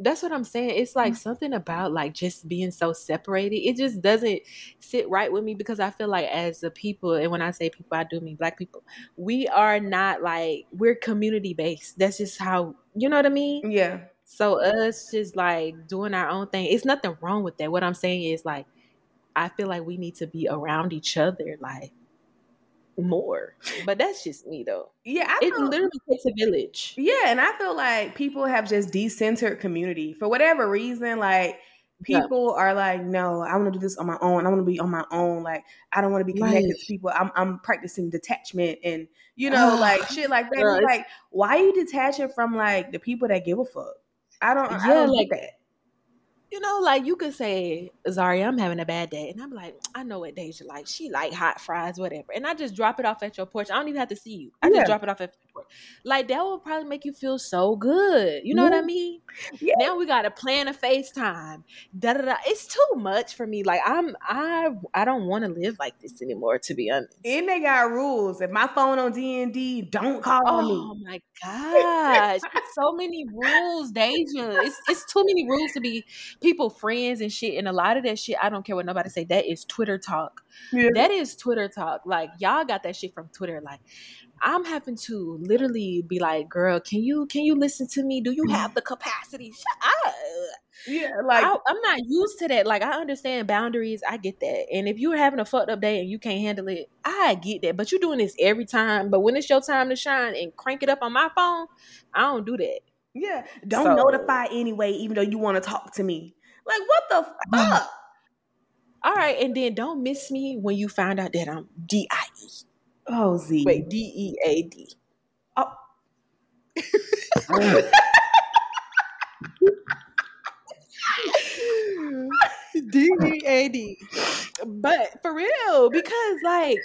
that's what I'm saying. It's like mm. something about like just being so separated. It just doesn't sit right with me because I feel like as a people, and when I say people, I do mean black people. We are not like we're community based. That's just how you know what I mean. Yeah. So us just like doing our own thing. It's nothing wrong with that. What I'm saying is like I feel like we need to be around each other. Like more. But that's just me though. Yeah, I it literally takes a village. Yeah, and I feel like people have just decentered community for whatever reason. Like people yeah. are like, no, I want to do this on my own. I want to be on my own. Like I don't want to be connected right. to people. I'm I'm practicing detachment and you know like shit like that. like why are you detaching from like the people that give a fuck? I don't. Yeah, I don't like that you know, like you could say, Zaria, I'm having a bad day. And I'm like, I know what Deja like. She like hot fries, whatever. And I just drop it off at your porch. I don't even have to see you. I yeah. just drop it off at. Like that will probably make you feel so good. You know yeah. what I mean? Yeah. Now we gotta plan a FaceTime. Da da da. It's too much for me. Like I'm I I don't want to live like this anymore, to be honest. And they got rules. If my phone on D and D, don't call oh, me. Oh my gosh. so many rules, Deja. It's it's too many rules to be people friends and shit. And a lot of that shit, I don't care what nobody say. That is Twitter talk. Yeah. That is Twitter talk. Like y'all got that shit from Twitter. Like I'm having to literally be like, girl, can you can you listen to me? Do you mm-hmm. have the capacity? Shut up. Yeah, like I, am not used to that. Like I understand boundaries, I get that. And if you're having a fucked up day and you can't handle it, I get that. But you're doing this every time. But when it's your time to shine and crank it up on my phone, I don't do that. Yeah, don't so, notify anyway, even though you want to talk to me. Like what the fuck? All right, and then don't miss me when you find out that I'm D I E. Oh Z. Wait, D E A D. Oh. oh. D E A D. But for real, because like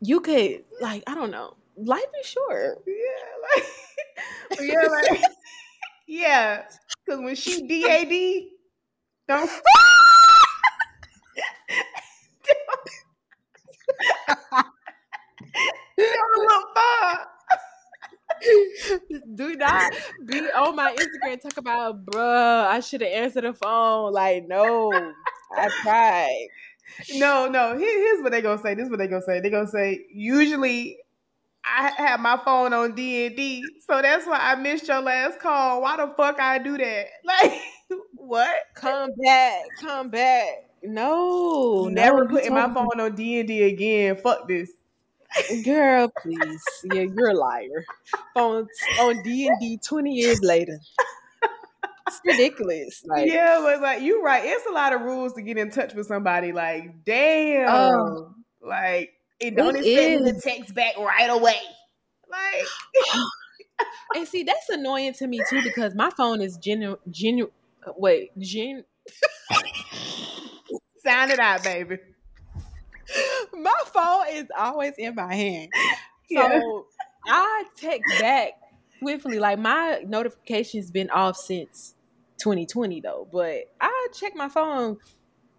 you could like I don't know, life is short. Yeah, like yeah, like yeah. Because when she D A D, don't. don't look far. Do not be on my Instagram talk about, bruh, I should have answered the phone. Like, no, I tried. No, no. here's what they gonna say. This is what they gonna say. They gonna say, usually I have my phone on D and D, so that's why I missed your last call. Why the fuck I do that? Like, what? Come back, come back. No, never no, putting my phone on D and D again. Fuck this. Girl, please. Yeah, you're a liar. On on D and D twenty years later. It's ridiculous. Like, yeah, but like you're right. It's a lot of rules to get in touch with somebody. Like, damn. Um, like it don't expect to text back right away. Like and see, that's annoying to me too because my phone is genuine genuine wait, gen Sound it out, baby my phone is always in my hand. Yeah. So I text back swiftly. Like my notifications been off since 2020 though, but I check my phone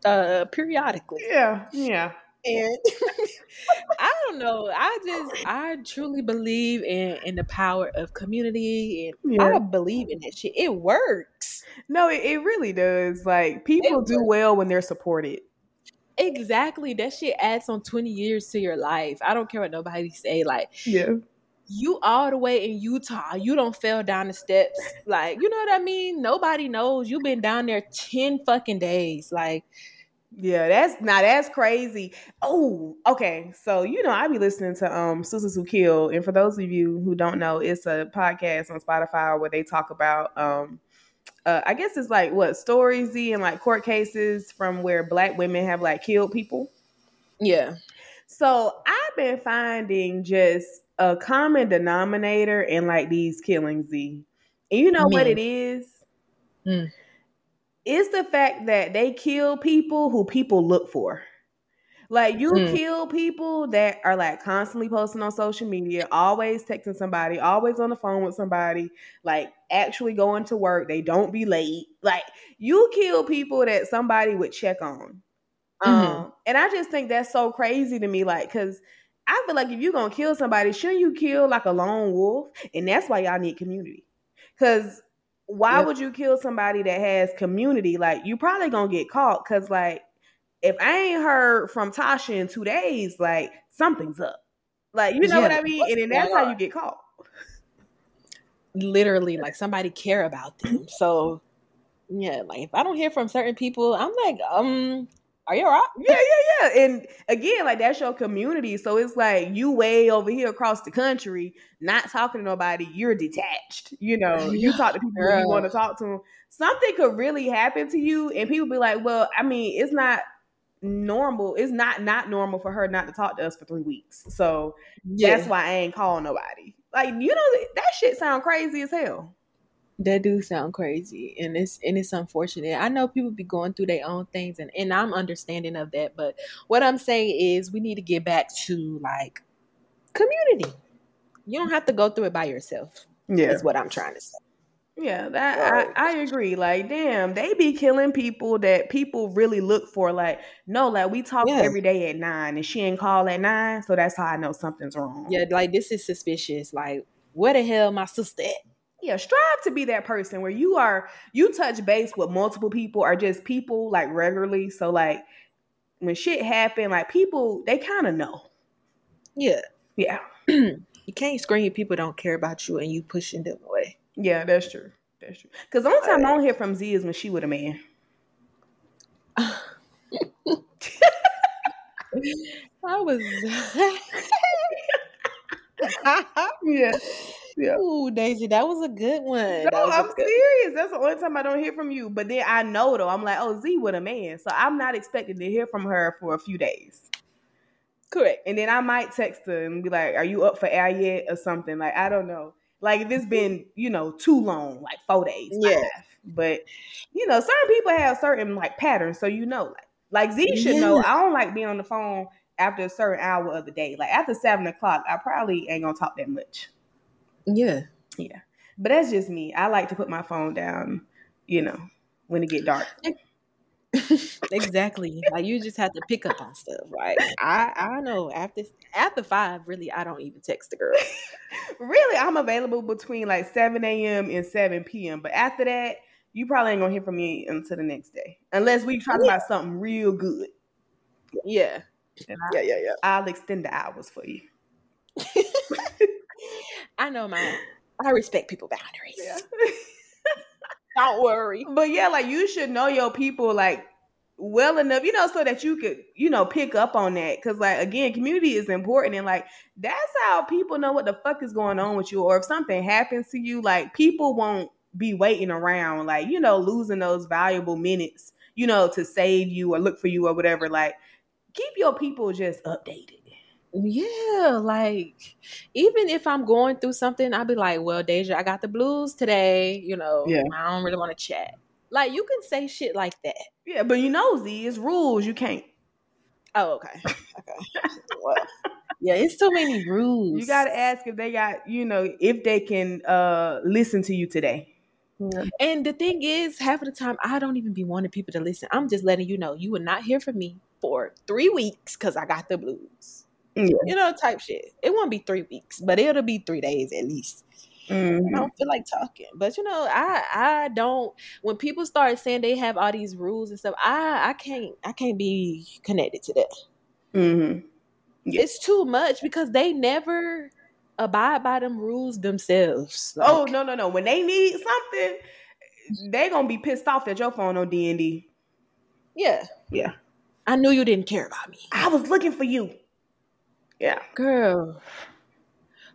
uh periodically. Yeah, yeah. And I don't know. I just I truly believe in in the power of community and yeah. I believe in that shit. It works. No, it, it really does. Like people do well when they're supported. Exactly. That shit adds on 20 years to your life. I don't care what nobody say. Like, yeah. You all the way in Utah, you don't fell down the steps. Like, you know what I mean? Nobody knows. You've been down there 10 fucking days. Like, yeah, that's not that's crazy. Oh, okay. So you know, I be listening to um Sisters Who Kill, and for those of you who don't know, it's a podcast on Spotify where they talk about um uh, I guess it's like what stories and like court cases from where black women have like killed people. Yeah. So I've been finding just a common denominator in like these killings, Z. And you know what it is? Mm. It's the fact that they kill people who people look for. Like you mm. kill people that are like constantly posting on social media, always texting somebody, always on the phone with somebody, like actually going to work. They don't be late. Like you kill people that somebody would check on. Mm-hmm. Um, and I just think that's so crazy to me. Like, cause I feel like if you're gonna kill somebody, shouldn't you kill like a lone wolf? And that's why y'all need community. Cause why yep. would you kill somebody that has community? Like you probably gonna get caught. Cause like if I ain't heard from Tasha in two days, like something's up. Like you know yeah, what I mean? And then that's how you get caught. Literally, like somebody care about them. So yeah, like if I don't hear from certain people, I'm like, um, are you alright? Yeah, yeah, yeah. And again, like that's your community. So it's like you way over here across the country, not talking to nobody, you're detached. You know, you talk to people you want to talk to them. Something could really happen to you, and people be like, Well, I mean, it's not normal. It's not not normal for her not to talk to us for three weeks. So yeah. that's why I ain't calling nobody. Like you know that shit sound crazy as hell. That do sound crazy, and it's and it's unfortunate. I know people be going through their own things, and and I'm understanding of that. But what I'm saying is, we need to get back to like community. You don't have to go through it by yourself. Yeah, is what I'm trying to say. Yeah, that I, I agree. Like, damn, they be killing people that people really look for. Like, no, like we talk yeah. every day at nine, and she ain't call at nine, so that's how I know something's wrong. Yeah, like this is suspicious. Like, where the hell my sister at? Yeah, strive to be that person where you are you touch base with multiple people or just people like regularly. So like when shit happen, like people they kind of know. Yeah, yeah. you can't scream people don't care about you and you pushing them away. Yeah, that's true. That's true. Because the only time I don't hear from Z is when she with a man. I was. yeah. Yeah. Ooh, Daisy, that was a good one. No, I'm serious. That's the only time I don't hear from you. But then I know though, I'm like, oh, Z with a man. So I'm not expecting to hear from her for a few days. Correct. And then I might text her and be like, Are you up for air yet? or something. Like, I don't know. Like if it's been, you know, too long, like four days. Yeah. Five. But you know, certain people have certain like patterns, so you know, like like Z should yeah. know I don't like being on the phone after a certain hour of the day. Like after seven o'clock, I probably ain't gonna talk that much. Yeah. Yeah. But that's just me. I like to put my phone down, you know, when it get dark. exactly. like you just have to pick up on stuff. Right. I I know after after five, really, I don't even text the girl. really, I'm available between like 7 a.m. and 7 p.m. But after that, you probably ain't gonna hear from me until the next day. Unless we talk yeah. about something real good. Yeah. I, yeah, yeah, yeah. I'll extend the hours for you. I know my I respect people boundaries. Yeah. Don't worry. But yeah, like you should know your people like well enough, you know, so that you could, you know, pick up on that. Cause like again, community is important and like that's how people know what the fuck is going on with you. Or if something happens to you, like people won't be waiting around, like, you know, losing those valuable minutes, you know, to save you or look for you or whatever. Like, keep your people just updated. Yeah, like even if I'm going through something, I'll be like, "Well, Deja, I got the blues today. You know, yeah. I don't really want to chat." Like you can say shit like that. Yeah, but you know, Z, it's rules. You can't. Oh, okay, okay. well, yeah, it's too many rules. You got to ask if they got, you know, if they can uh listen to you today. And the thing is, half of the time, I don't even be wanting people to listen. I'm just letting you know you will not hear from me for three weeks because I got the blues. Yeah. You know, type shit. It won't be three weeks, but it'll be three days at least. Mm-hmm. I don't feel like talking. But you know, I I don't when people start saying they have all these rules and stuff, I I can't I can't be connected to that. Mm-hmm. Yeah. It's too much because they never abide by them rules themselves. Like, oh no, no, no. When they need something, they gonna be pissed off that your phone on D and D. Yeah. Yeah. I knew you didn't care about me. I was looking for you. Yeah. Girl.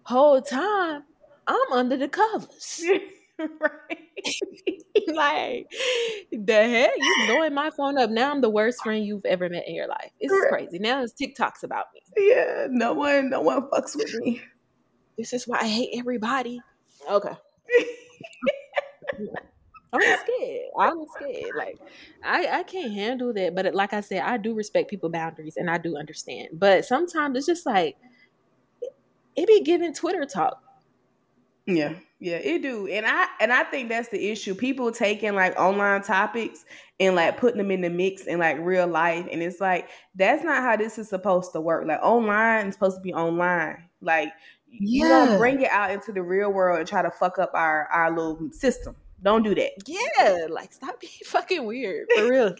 Whole time I'm under the covers. right. like the heck? You blowing my phone up. Now I'm the worst friend you've ever met in your life. It's right. crazy. Now it's TikToks about me. Yeah, no one, no one fucks with me. This is why I hate everybody. Okay. I'm scared. I'm scared. Like I, I can't handle that. But like I said, I do respect people boundaries and I do understand. But sometimes it's just like it be giving Twitter talk. Yeah, yeah, it do, and I and I think that's the issue. People taking like online topics and like putting them in the mix in like real life, and it's like that's not how this is supposed to work. Like online is supposed to be online. Like yeah. you don't bring it out into the real world and try to fuck up our our little system. Don't do that. Yeah, like stop being fucking weird for real.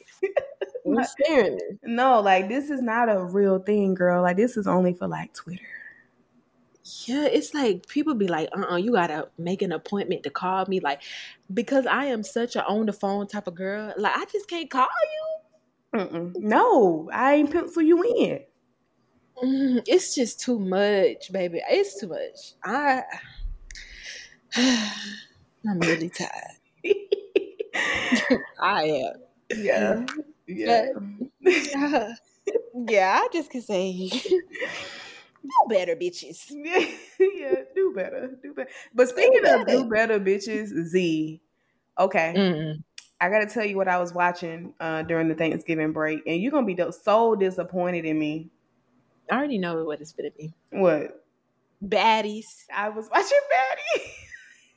you scaring me. No, like this is not a real thing, girl. Like this is only for like Twitter. Yeah, it's like people be like, uh uh you gotta make an appointment to call me. Like, because I am such a on the phone type of girl, like, I just can't call you. Mm-mm. No, I ain't pencil you in. Mm, it's just too much, baby. It's too much. I, I'm really tired. I am. Yeah. Yeah. yeah. yeah, I just can say do better, bitches. yeah, do better, do better. But speaking do of do better, bitches, Z. Okay, mm I got to tell you what I was watching uh, during the Thanksgiving break, and you're gonna be so disappointed in me. I already know what it's gonna be. What? Baddies. I was watching Baddies.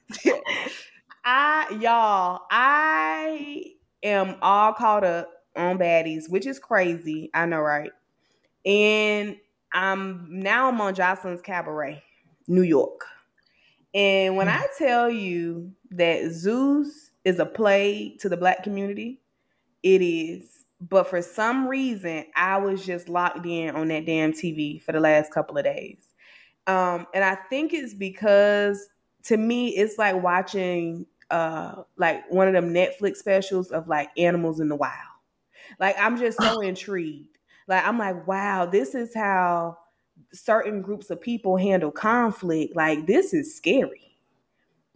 I y'all, I am all caught up on Baddies, which is crazy. I know, right? And I'm now I'm on Joseline's Cabaret, New York. And when I tell you that Zeus is a play to the black community, it is. But for some reason, I was just locked in on that damn TV for the last couple of days. Um, and I think it's because to me, it's like watching uh like one of them Netflix specials of like animals in the wild. Like I'm just so intrigued. Like I'm like, wow, this is how certain groups of people handle conflict. Like this is scary.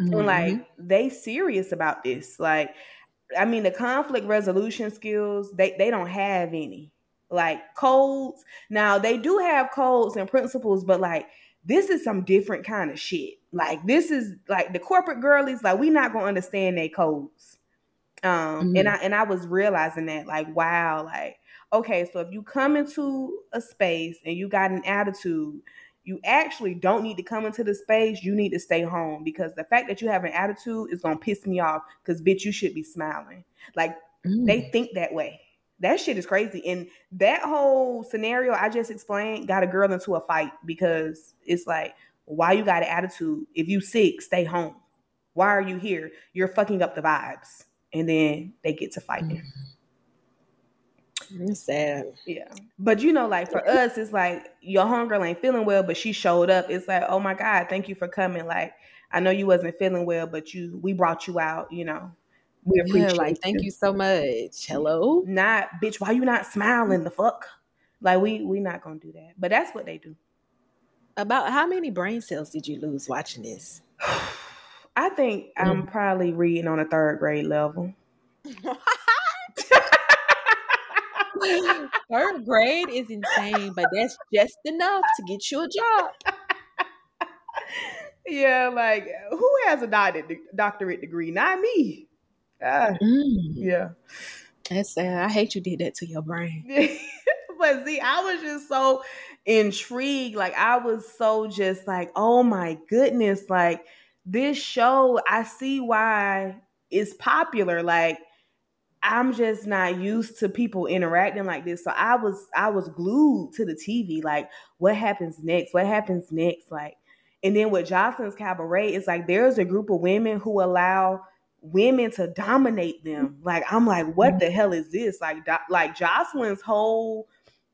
Mm-hmm. And like they serious about this. Like I mean the conflict resolution skills, they they don't have any. Like codes. Now they do have codes and principles, but like this is some different kind of shit. Like this is like the corporate girlies, like we not gonna understand their codes. Um mm-hmm. and I and I was realizing that, like, wow, like, okay, so if you come into a space and you got an attitude, you actually don't need to come into the space, you need to stay home because the fact that you have an attitude is gonna piss me off because bitch, you should be smiling. Like mm. they think that way. That shit is crazy. And that whole scenario I just explained got a girl into a fight because it's like, why you got an attitude? If you sick, stay home. Why are you here? You're fucking up the vibes. And then they get to fighting. It's sad. Yeah. But you know, like for us, it's like your homegirl ain't feeling well, but she showed up. It's like, oh my God, thank you for coming. Like, I know you wasn't feeling well, but you we brought you out, you know. We appreciate yeah, like thank you so much. Hello. Not bitch, why you not smiling the fuck? Like we we not gonna do that. But that's what they do. About how many brain cells did you lose watching this? I think mm. I'm probably reading on a third grade level. third grade is insane, but that's just enough to get you a job. yeah, like who has a doctorate degree? Not me. Ah, mm. Yeah. That's sad. I hate you did that to your brain. but see, I was just so intrigued. Like I was so just like, oh my goodness, like this show, I see why it's popular. Like I'm just not used to people interacting like this. So I was I was glued to the TV. Like, what happens next? What happens next? Like, and then with Joseline's cabaret, it's like there's a group of women who allow women to dominate them. Like I'm like, what the mm-hmm. hell is this? Like do, like Joseline's whole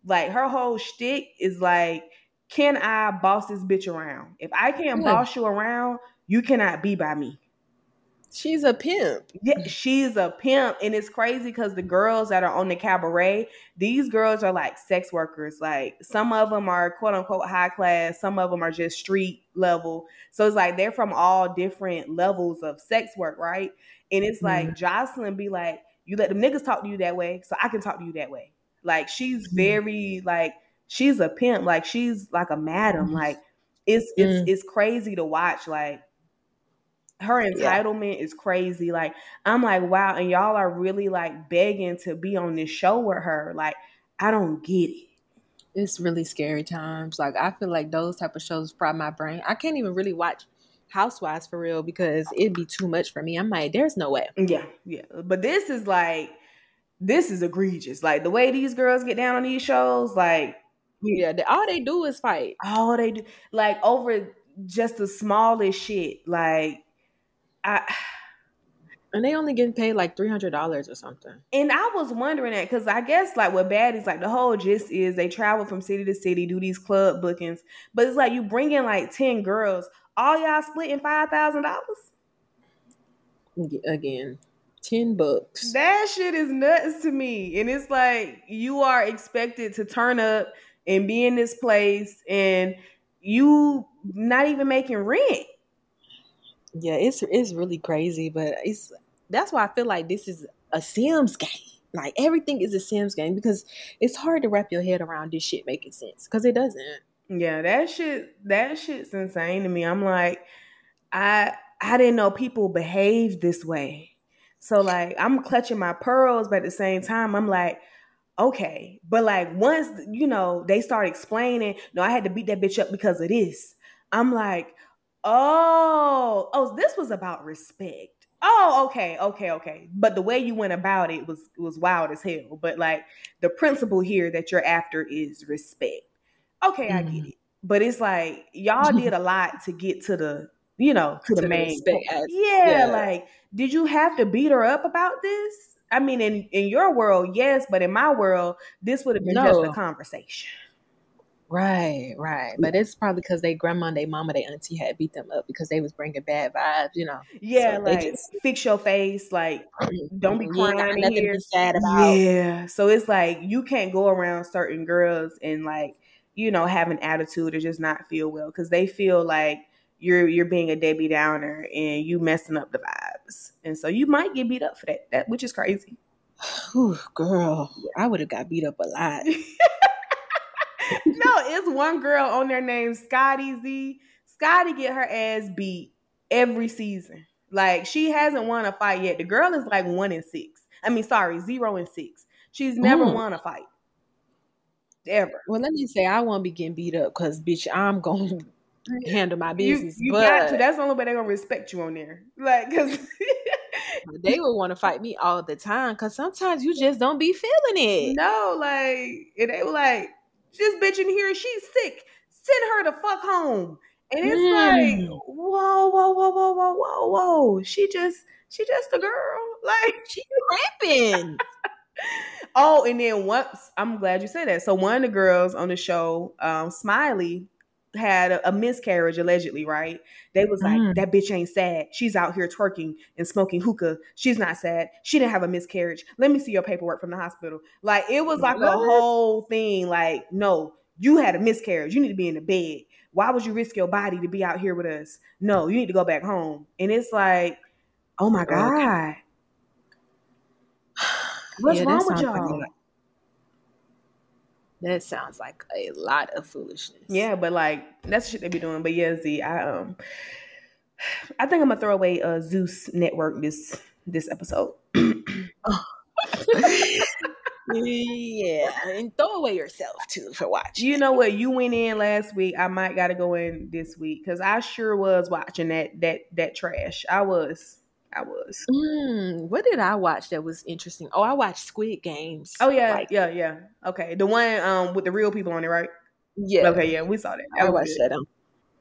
like her whole shtick is like, can I boss this bitch around? If I can't yeah. boss you around, you cannot be by me. She's a pimp. Yeah, she's a pimp. And it's crazy because the girls that are on the cabaret, these girls are like sex workers. Like some of them are quote unquote high class, some of them are just street level. So it's like they're from all different levels of sex work, right? And it's like mm-hmm. Joseline be like, you let them niggas talk to you that way, so I can talk to you that way. Like she's mm-hmm. very like she's a pimp, like she's like a madam. Mm-hmm. Like it's it's mm. it's crazy to watch. Like her entitlement yeah. is crazy. Like I'm like, wow, and y'all are really like begging to be on this show with her. Like I don't get it. It's really scary times. Like I feel like those type of shows fry my brain. I can't even really watch Housewives for real because it'd be too much for me. I'm like, there's no way. Yeah, yeah. But this is like, this is egregious. Like the way these girls get down on these shows, like yeah, all they do is fight. All they do, like over just the smallest shit. Like I and they only getting paid like three hundred dollars or something. And I was wondering that because I guess like what bad is like the whole gist is they travel from city to city, do these club bookings, but it's like you bring in like ten girls, all y'all splitting five thousand dollars. Again, ten bucks. That shit is nuts to me, and it's like you are expected to turn up and be in this place, and you not even making rent. Yeah, it's it's really crazy, but it's that's why I feel like this is a Sims game. Like everything is a Sims game because it's hard to wrap your head around this shit making sense because it doesn't. Yeah, that shit that shit's insane to me. I'm like, I I didn't know people behave this way. So like I'm clutching my pearls, but at the same time, I'm like, okay. But like once you know they start explaining, no, I had to beat that bitch up because of this. I'm like, Oh, oh, this was about respect. Oh, okay, okay, okay. But the way you went about it was was wild as hell. But like the principle here that you're after is respect. Okay, mm-hmm. I get mm-hmm. it. But it's like y'all did a lot to get to the, you know, to, to the main. Yeah, yeah, like did you have to beat her up about this? I mean, in in your world, yes, but in my world, this would have been no. just a conversation. Right, right. But it's probably because they grandma, they mama, they auntie had beat them up because they was bringing bad vibes, you know. Yeah, so like just, fix your face, like don't be crying yeah, nothing here. To be sad about. Yeah, so it's like you can't go around certain girls and like you know have an attitude or just not feel well because they feel like you're you're being a Debbie Downer and you messing up the vibes, and so you might get beat up for that. That which is crazy. Ooh, girl, I would have got beat up a lot. no, it's one girl on there named Scotty Z. Scotty get her ass beat every season. Like she hasn't won a fight yet. The girl is like one in six. I mean, sorry, zero and six. She's never mm. won a fight. Ever. Well, let me say I won't be getting beat up because bitch, I'm going to handle my business. You, you but... got to. That's the only way they're gonna respect you on there. Like, cause they would want to fight me all the time because sometimes you just don't be feeling it. No, like and they were like, this bitch in here, she's sick. Send her the fuck home. And it's mm. like, whoa, whoa, whoa, whoa, whoa, whoa, whoa. She just, she just a girl. Like she rapping. oh, and then once I'm glad you said that. So one of the girls on the show, um, Smiley, had a, a, miscarriage allegedly, right? They was like, mm. that bitch ain't sad. She's out here twerking and smoking hookah. She's not sad. She didn't have a miscarriage. Let me see your paperwork from the hospital. Like it was like what? a whole thing. Like, no, you had a miscarriage. You need to be in the bed. Why would you risk your body to be out here with us? No, you need to go back home. And it's like, oh my God. What's yeah, wrong with y'all? That sounds like a lot of foolishness. Yeah, but like that's the shit they be doing. But yeah, Z, I um I think I'm gonna throw away uh Zeus network this this episode. yeah, and throw away yourself too for watching. You know what? You went in last week. I might gotta go in this week because I sure was watching that that that trash. I was. I was. Mm, what did I watch that was interesting? Oh, I watched Squid Games. Oh yeah, like, yeah, yeah. Okay, the one um with the real people on it, right? Yeah. Okay, yeah, we saw that. that I watched good. that on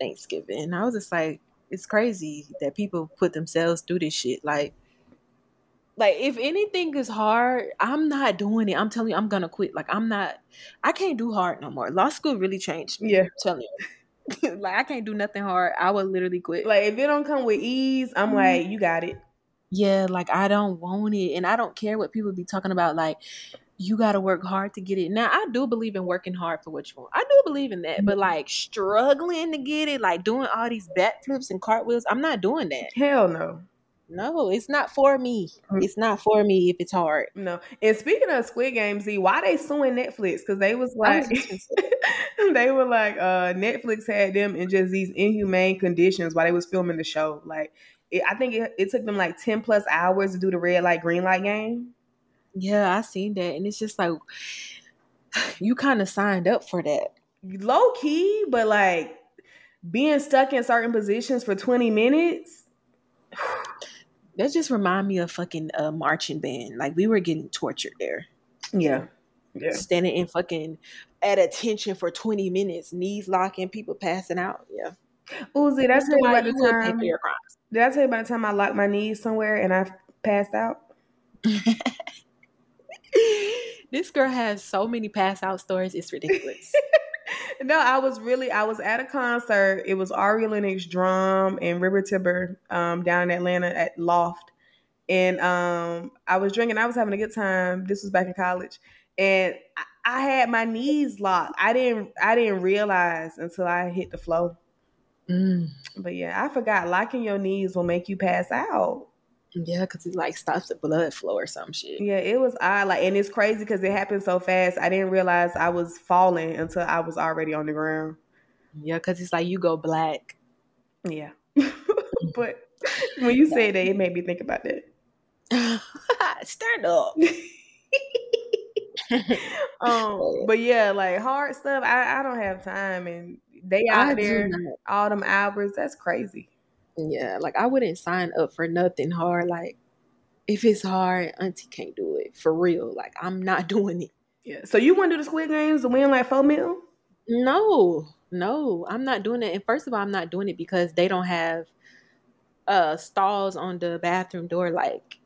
Thanksgiving. I was just like, it's crazy that people put themselves through this shit. Like, like if anything is hard, I'm not doing it. I'm telling you, I'm gonna quit. Like, I'm not. I can't do hard no more. Law school really changed me. Yeah, I'm telling you. like I can't do nothing hard. I would literally quit. Like if it don't come with ease, I'm mm-hmm. like, you got it. Yeah, like I don't want it, and I don't care what people be talking about. Like you got to work hard to get it. Now I do believe in working hard for what you want. I do believe in that, mm-hmm. but like struggling to get it, like doing all these backflips and cartwheels, I'm not doing that. Hell no. No, it's not for me. Mm. It's not for me if it's hard. No. And speaking of Squid Game, Z, why they suing Netflix? Because they was like, they were like, uh, Netflix had them in just these inhumane conditions while they was filming the show. Like, it, I think it, it took them like ten plus hours to do the red light green light game. Yeah, I seen that, and it's just like you kind of signed up for that. Low key, but like being stuck in certain positions for twenty minutes that just remind me of fucking uh, marching band. Like we were getting tortured there. Yeah. Yeah. Standing in fucking at attention for 20 minutes, knees locking, people passing out. Yeah. Uzi, that's why you the time. Pay your crimes. Did I tell you by the time I locked my knees somewhere and I passed out? this girl has so many pass out stories. It's ridiculous. no, I was really I was at a concert. It was Ari Lennox drum and River Tiber um, down in Atlanta at Loft. And um, I was drinking, I was having a good time. This was back in college. And I, I had my knees locked. I didn't I didn't realize until I hit the floor. Mm. But yeah, I forgot locking your knees will make you pass out. Yeah, because it like stops the blood flow or some shit. Yeah, it was odd. Like, and it's crazy because it happened so fast. I didn't realize I was falling until I was already on the ground. Yeah, because it's like you go black. Yeah, but when you say that, it made me think about that. Stand up. um, but yeah, like hard stuff. I, I don't have time, and they out I there all them hours. That's crazy. Yeah, like I wouldn't sign up for nothing hard. Like if it's hard, Auntie can't do it for real. Like I'm not doing it. Yeah. So you want to do the Squid Games to win like four mil? No, no, I'm not doing it. And first of all, I'm not doing it because they don't have uh stalls on the bathroom door. Like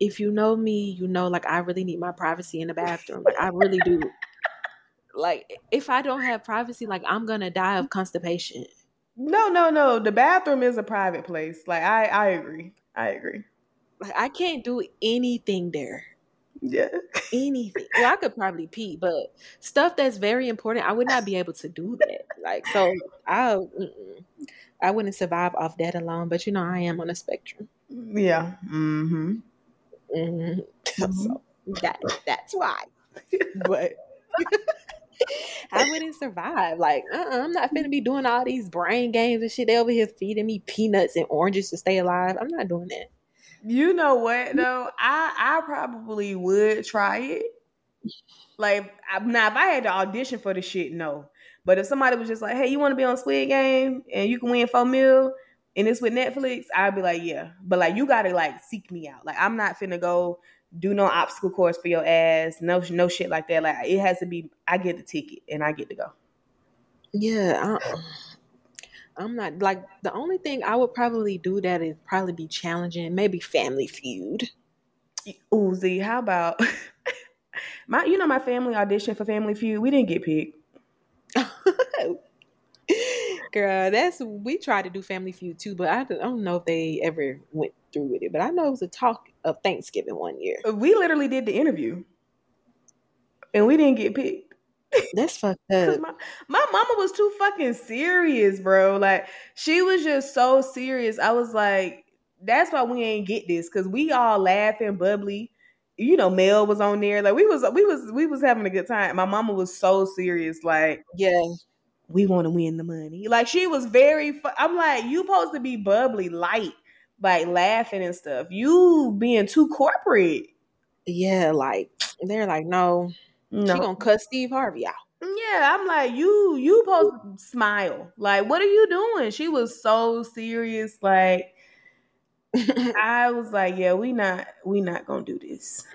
if you know me, you know like I really need my privacy in the bathroom. Like I really do. like if I don't have privacy, like I'm gonna die of constipation. No, no, no. The bathroom is a private place. Like I, I agree. I agree. Like I can't do anything there. Yeah. Anything. Well, I could probably pee, but stuff that's very important, I would not be able to do that. Like so, I, I wouldn't survive off that alone. But you know, I am on a spectrum. Yeah. Mm-hmm. Mm-hmm. mm-hmm. So that that's why. but. I wouldn't survive. Like, uh-uh, I'm not gonna be doing all these brain games and shit. They over here feeding me peanuts and oranges to stay alive. I'm not doing that. You know what though? I I probably would try it. Like now, if I had to audition for the shit, no. But if somebody was just like, "Hey, you want to be on Squid Game and you can win four mil," and it's with Netflix, I'd be like, "Yeah." But like, you gotta like seek me out. Like, I'm not finna go do no obstacle course for your ass. No, no shit like that. Like it has to be. I get the ticket and I get to go. Yeah, I, am not like the only thing I would probably do that is probably be challenging. Maybe Family Feud. Uzi, how about my? You know, my family auditioned for Family Feud. We didn't get picked. Girl, that's we tried to do Family Feud too, but I don't know if they ever went through with it. But I know it was a talk of Thanksgiving one year. Uh, we literally did the interview, and we didn't get picked. That's fucked up. My, my mama was too fucking serious, bro. Like she was just so serious. I was like, that's why we ain't get this because we all laughing, bubbly. You know, Mel was on there. Like we was, we was, we was having a good time. My mama was so serious. Like, yeah, we want to win the money. Like she was very. Fu- I'm like, you supposed to be bubbly, light like laughing and stuff. You being too corporate. Yeah, like they're like, no, no. she gonna cut Steve Harvey out. Yeah, I'm like, you you supposed to smile. Like, what are you doing? She was so serious. Like, I was like, yeah, we not we not gonna do this.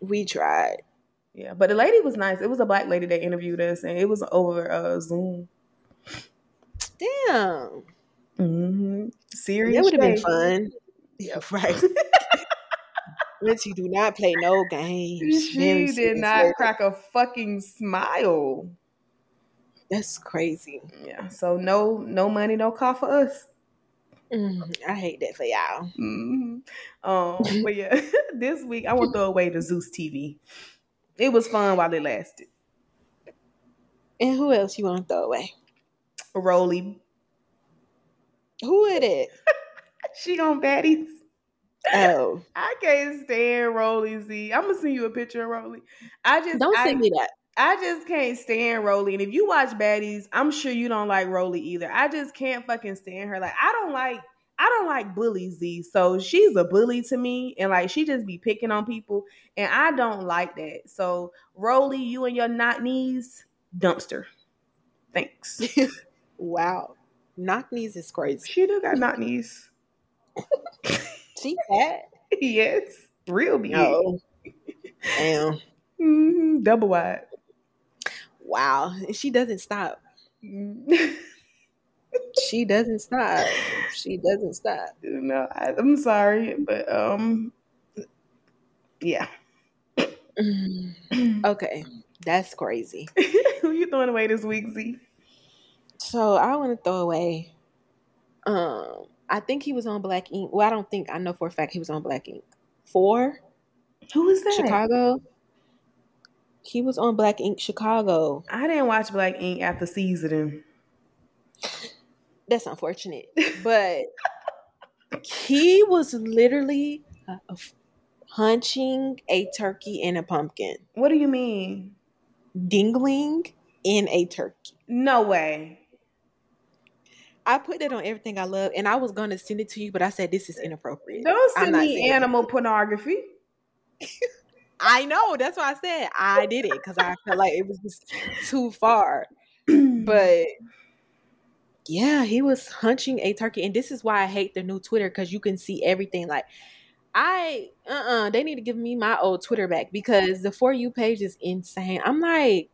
We tried. Yeah, but the lady was nice. It was a black lady that interviewed us, and it was over uh, Zoom. Damn. Mm-hmm. Serious. That would have been fun. Yeah, right. Lindsay do not play no games. She did not crack a fucking smile. That's crazy. Yeah. So no, no money, no car for us. Mm, I hate that for y'all. Mm-hmm. Um, but yeah, this week I want to throw away the Zeus TV. It was fun while it lasted. And who else you want to throw away? Roly who is it? she on baddies. Oh, I can't stand Roly Z. I'm gonna send you a picture of Roly. I just don't send I, me that. I just can't stand Roly. And if you watch baddies, I'm sure you don't like Roly either. I just can't fucking stand her. Like I don't like I don't like bully Z. So she's a bully to me. And like she just be picking on people. And I don't like that. So Roly, you and your not knees, dumpster. Thanks. wow. Knock knees is crazy. She do got knock knees. she had? yes. Real big. Oh. Damn. Mm-hmm. Double wide. Wow. She doesn't stop. She doesn't stop. She doesn't stop. No, I, am sorry, but um, yeah. okay, that's crazy. Who you throwing away this week, Z? So I want to throw away. Um, I think he was on Black Ink. Well, I don't think I know for a fact he was on Black Ink. Four. Who is that? Chicago. He was on Black Ink Chicago. I didn't watch Black Ink after seasoning. That's unfortunate, but he was literally uh, hunching a turkey in a pumpkin. What do you mean? Dingling in a turkey. No way. I put that on everything I love, and I was going to send it to you, but I said this is inappropriate. Don't send me animal pornography. I know. That's why I said I did it because I felt like it was just too far. but yeah, he was hunching a turkey, and this is why I hate the new Twitter because you can see everything. Like I, uh, uh-uh, uh they need to give me my old Twitter back because the for you page is insane. I'm like,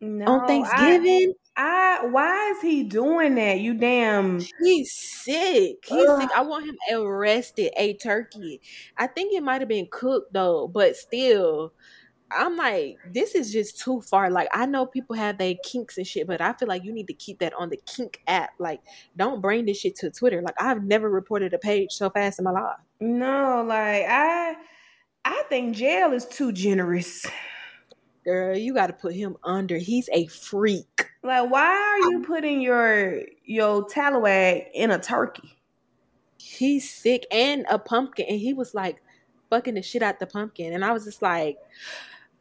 no, on Thanksgiving. I, I why is he doing that? You damn He's sick. He's Ugh. sick. I want him arrested. A turkey. I think it might have been cooked though, but still. I'm like, this is just too far. Like, I know people have their kinks and shit, but I feel like you need to keep that on the kink app. Like, don't bring this shit to Twitter. Like, I've never reported a page so fast in my life. No, like I, I think jail is too generous. Girl, you got to put him under. He's a freak. Like, why are you putting your your talawag in a turkey? He's sick and a pumpkin, and he was like fucking the shit out the pumpkin, and I was just like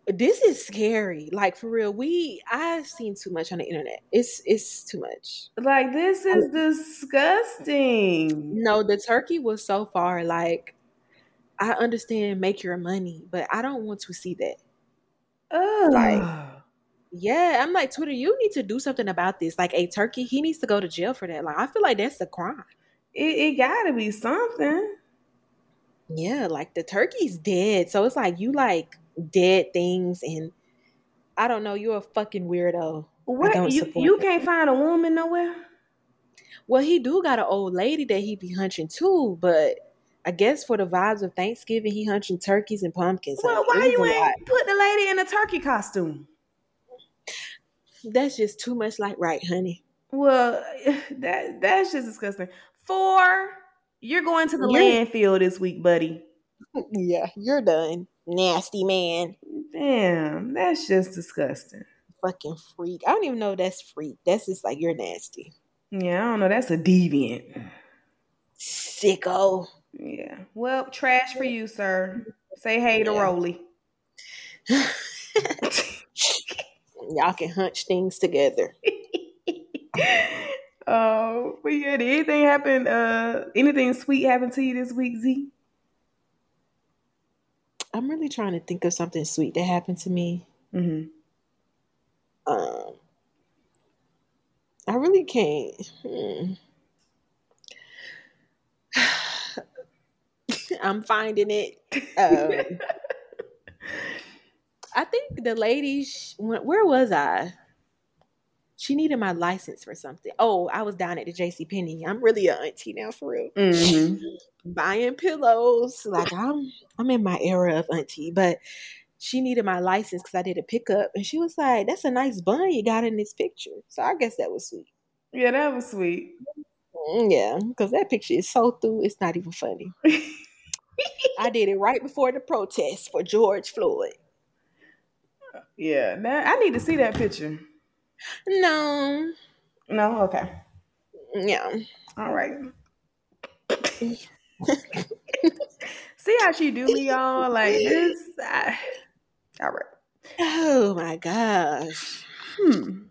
this is scary. Like for real, we I've seen too much on the internet. It's it's too much. Like this is disgusting. No, the turkey was so far. Like I understand make your money, but I don't want to see that. Ugh. Like yeah, I'm like Twitter. You need to do something about this. Like a turkey, he needs to go to jail for that. Like I feel like that's a crime. It, it got to be something. Yeah, like the turkey's dead, so it's like you like dead things and I don't know, you're a fucking weirdo. What you you that. can't find a woman nowhere? Well, he do got an old lady that he be hunching too, but I guess for the vibes of Thanksgiving, he hunching turkeys and pumpkins. Well, why you ain't lot. put the lady in a turkey costume? That's just too much like right, honey. Well, that that's just disgusting. Four, you're going to the you're, landfill this week, buddy. Yeah, you're done nasty man. Damn, that's just disgusting. Fucking freak. I don't even know that's freak. That's just like you're nasty. Yeah, I don't know. That's a deviant. Sicko. Yeah. Well, trash for you, sir. Say hey to Roly. Y'all can hunch things together. Oh, but yeah, did anything happen? Uh, anything sweet happen to you this week, Z? I'm really trying to think of something sweet that happened to me. Mm-hmm. Um, I really can't. Hmm. I'm finding it. Um, I think the lady, where was I? She needed my license for something. Oh, I was down at the JC Penney. I'm really an auntie now for real. Mm-hmm buying pillows. Like I'm I'm in my era of auntie, but she needed my license because I did a pickup, and she was like, "That's a nice bun you got in this picture." So I guess that was sweet. Yeah, that was sweet. Mm, yeah, because that picture is so through, it's not even funny. I did it right before the protest for George Floyd. Yeah, man, I need to see that picture. No. No. Okay. Yeah. All right. See how she do me, y'all? Like this. I, all right. Oh my gosh. Hmm.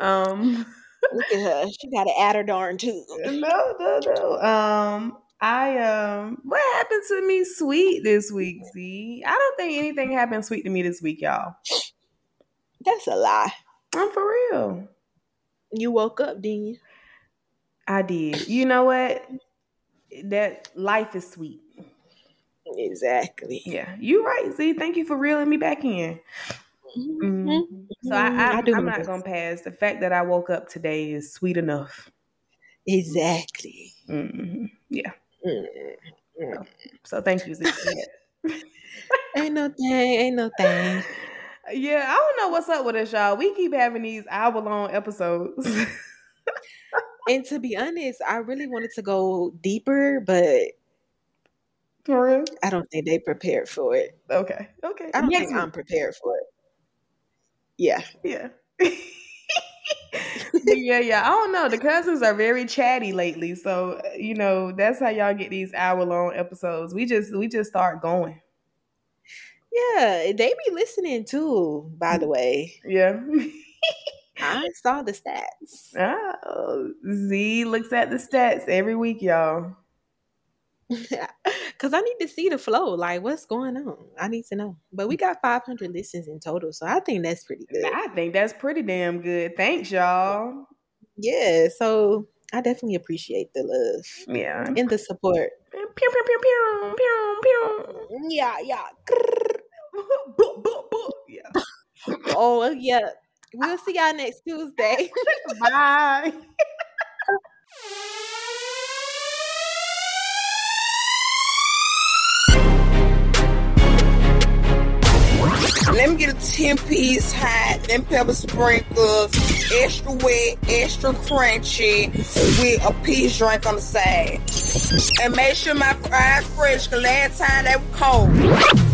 Um. Look at her. She got to add her darn too. No, no, no. Um. I um. What happened to me sweet this week? See, I don't think anything happened sweet to me this week, y'all. That's a lie. I'm for real. You woke up, didn't you? I did. You know what? that life is sweet. Exactly. Yeah, you're right. See, thank you for reeling me back in. Mm-hmm. Mm-hmm. So I, I, I am not gonna pass. The fact that I woke up today is sweet enough. Exactly. Mm-hmm. Yeah. So, so, thank you. ain't no thing. Ain't no thing. Yeah, I don't know what's up with us, y'all. We keep having these hour long episodes and to be honest, I really wanted to go deeper, but for real? I don't think they prepared for it. Okay. Okay. I don't Next think. I'm prepared for it. Yeah. Yeah. yeah, yeah. I don't know. The cousins are very chatty lately, so you know that's how y'all get these hour long episodes. We just we just start going. Yeah, they be listening too. By the mm, way, yeah. I saw the stats. Oh, Z looks at the stats every week, y'all. Cause I need to see the flow. Like, what's going on? I need to know. But we got 500 listens in total, so I think that's pretty good. I think that's pretty damn good. Thanks, y'all. Yeah. So I definitely appreciate the love. Yeah. And the support. Pew pew pew pew pew pew. Yeah, yeah. Yeah. oh yeah. We'll see y'all next Tuesday. Bye. Let me get a 10 piece hot, then pepper sprinkles, extra wet, extra crunchy, with a peach drink on the side. And make sure my fries fresh, cause last time they were cold.